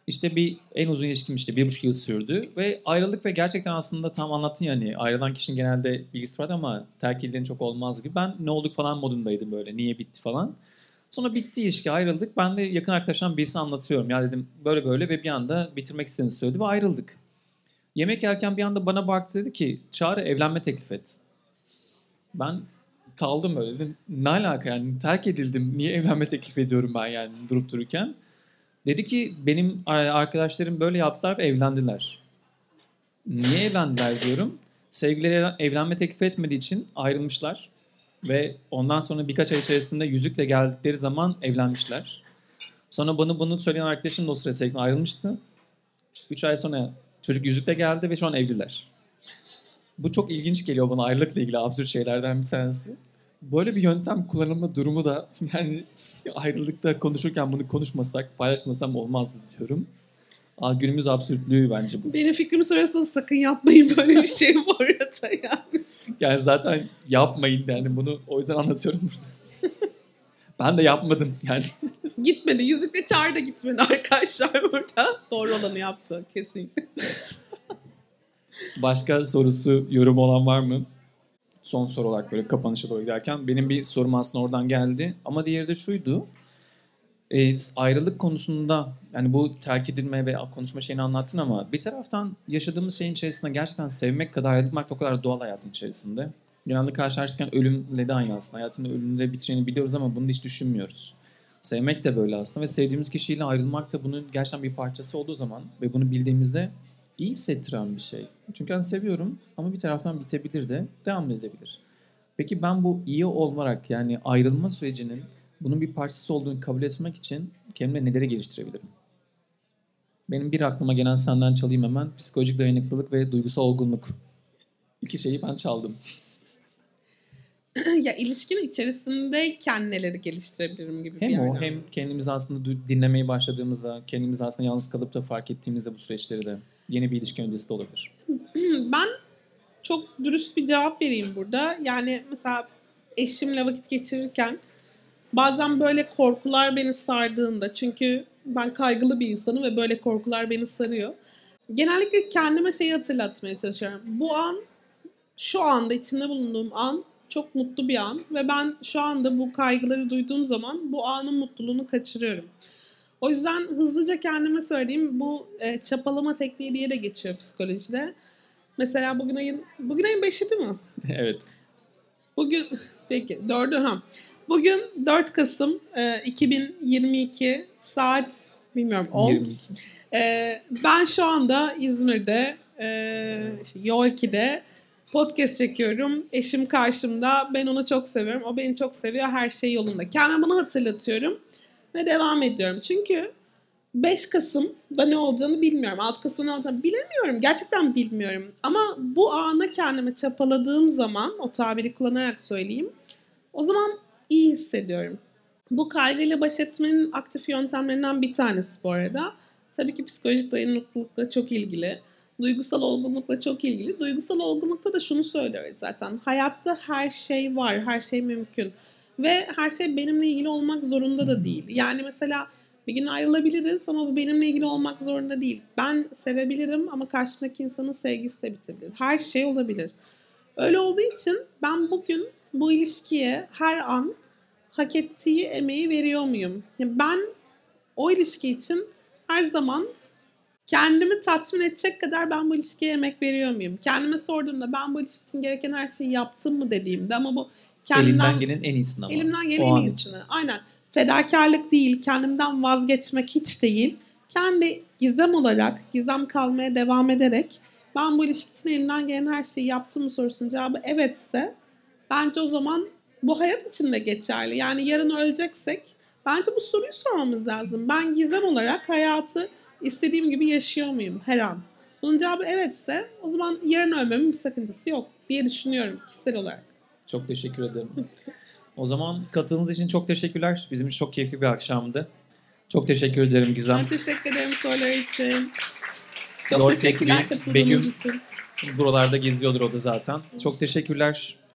İşte bir en uzun ilişkim işte bir buçuk yıl sürdü ve ayrılık ve gerçekten aslında tam anlattın yani ayrılan kişinin genelde bilgisi var ama terk edilen çok olmaz gibi. Ben ne olduk falan modundaydım böyle niye bitti falan. Sonra bitti ilişki ayrıldık. Ben de yakın arkadaşlarım birisine anlatıyorum. Ya dedim böyle böyle ve bir anda bitirmek istediğini söyledi ve ayrıldık. Yemek yerken bir anda bana baktı dedi ki Çağrı evlenme teklif et. Ben kaldım böyle dedim. Ne alaka yani terk edildim. Niye evlenme teklif ediyorum ben yani durup dururken. Dedi ki benim arkadaşlarım böyle yaptılar ve evlendiler. Niye evlendiler diyorum. Sevgilileri evlenme teklif etmediği için ayrılmışlar. Ve ondan sonra birkaç ay içerisinde yüzükle geldikleri zaman evlenmişler. Sonra bana bunu söyleyen arkadaşım da o sırada ayrılmıştı. 3 ay sonra çocuk yüzükle geldi ve şu an evliler. Bu çok ilginç geliyor bana ayrılıkla ilgili absürt şeylerden bir tanesi. Böyle bir yöntem kullanılma durumu da yani ayrılıkta konuşurken bunu konuşmasak, paylaşmasam olmazdı diyorum. Aa, günümüz absürtlüğü bence bu. Benim fikrimi sorarsanız sakın yapmayın böyle bir şey bu arada yani. Yani zaten yapmayın yani bunu o yüzden anlatıyorum burada. ben de yapmadım yani. Gitmedi. Yüzükle çağrı da gitmedi arkadaşlar burada. Doğru olanı yaptı kesin. Başka sorusu, yorum olan var mı? Son soru olarak böyle kapanışa doğru giderken benim bir sorum aslında oradan geldi. Ama diğeri de şuydu. E, ayrılık konusunda yani bu terk edilme ve konuşma şeyini anlattın ama bir taraftan yaşadığımız şeyin içerisinde gerçekten sevmek kadar ayrılmak o kadar doğal hayatın içerisinde. Genelde karşılaşırken ölümle de aynı aslında. Hayatın ölümle bitireni biliyoruz ama bunu hiç düşünmüyoruz. Sevmek de böyle aslında ve sevdiğimiz kişiyle ayrılmak da bunun gerçekten bir parçası olduğu zaman ve bunu bildiğimizde iyi hissettiren bir şey. Çünkü ben seviyorum ama bir taraftan bitebilir de devam edebilir. Peki ben bu iyi olarak yani ayrılma sürecinin bunun bir parçası olduğunu kabul etmek için kendime neleri geliştirebilirim? Benim bir aklıma gelen senden çalayım hemen. Psikolojik dayanıklılık ve duygusal olgunluk. İki şeyi ben çaldım. ya ilişkinin içerisindeyken neleri geliştirebilirim gibi hem bir o yerden. hem kendimizi aslında dinlemeye başladığımızda, kendimizi aslında yalnız kalıp da fark ettiğimizde bu süreçleri de yeni bir ilişki öncesi de olabilir. Ben çok dürüst bir cevap vereyim burada. Yani mesela eşimle vakit geçirirken bazen böyle korkular beni sardığında çünkü ben kaygılı bir insanım ve böyle korkular beni sarıyor. Genellikle kendime şeyi hatırlatmaya çalışıyorum. Bu an şu anda içinde bulunduğum an çok mutlu bir an ve ben şu anda bu kaygıları duyduğum zaman bu anın mutluluğunu kaçırıyorum. O yüzden hızlıca kendime söyleyeyim bu e, çapalama tekniği diye de geçiyor psikolojide. Mesela bugün ayın bugün ayın 5'i değil mi? evet. Bugün peki 4'ü ha. Bugün 4 Kasım e, 2022 saat bilmiyorum 10. 22. E, ben şu anda İzmir'de e, işte Yolki'de podcast çekiyorum. Eşim karşımda. Ben onu çok seviyorum. O beni çok seviyor. Her şey yolunda. Kendime bunu hatırlatıyorum. Ve devam ediyorum. Çünkü 5 Kasım'da ne olacağını bilmiyorum. 6 Kasım'da ne olacağını bilemiyorum. Gerçekten bilmiyorum. Ama bu ana kendime çapaladığım zaman, o tabiri kullanarak söyleyeyim, o zaman iyi hissediyorum. Bu kaygıyla baş etmenin aktif yöntemlerinden bir tanesi bu arada. Tabii ki psikolojik dayanıklılıkla çok ilgili. Duygusal olgunlukla çok ilgili. Duygusal olgunlukta da şunu söylüyoruz zaten. Hayatta her şey var, her şey mümkün. Ve her şey benimle ilgili olmak zorunda da değil. Yani mesela bir gün ayrılabiliriz ama bu benimle ilgili olmak zorunda değil. Ben sevebilirim ama karşımdaki insanın sevgisi de bitebilir. Her şey olabilir. Öyle olduğu için ben bugün bu ilişkiye her an hak ettiği emeği veriyor muyum? Yani ben o ilişki için her zaman kendimi tatmin edecek kadar ben bu ilişkiye emek veriyor muyum? Kendime sorduğumda ben bu ilişki için gereken her şeyi yaptım mı dediğimde ama bu kendimden Elimden gelenin en iyisini ama. Elimden gelen en an için. iyisini. Aynen. Fedakarlık değil, kendimden vazgeçmek hiç değil. Kendi gizem olarak, gizem kalmaya devam ederek ben bu ilişki için elimden gelen her şeyi yaptım mı sorusunun cevabı evetse bence o zaman bu hayat için de geçerli. Yani yarın öleceksek bence bu soruyu sormamız lazım. Ben gizem olarak hayatı istediğim gibi yaşıyor muyum her an? Bunun cevabı evetse o zaman yarın ölmemin bir sakıncası yok diye düşünüyorum kişisel olarak. Çok teşekkür ederim. O zaman katıldığınız için çok teşekkürler. Bizim için çok keyifli bir akşamdı. Çok teşekkür ederim Gizem. Ben teşekkür ederim sorular için. Çok Lord teşekkürler katıldığınız Begüm. için. Buralarda geziyordur o da zaten. Çok teşekkürler.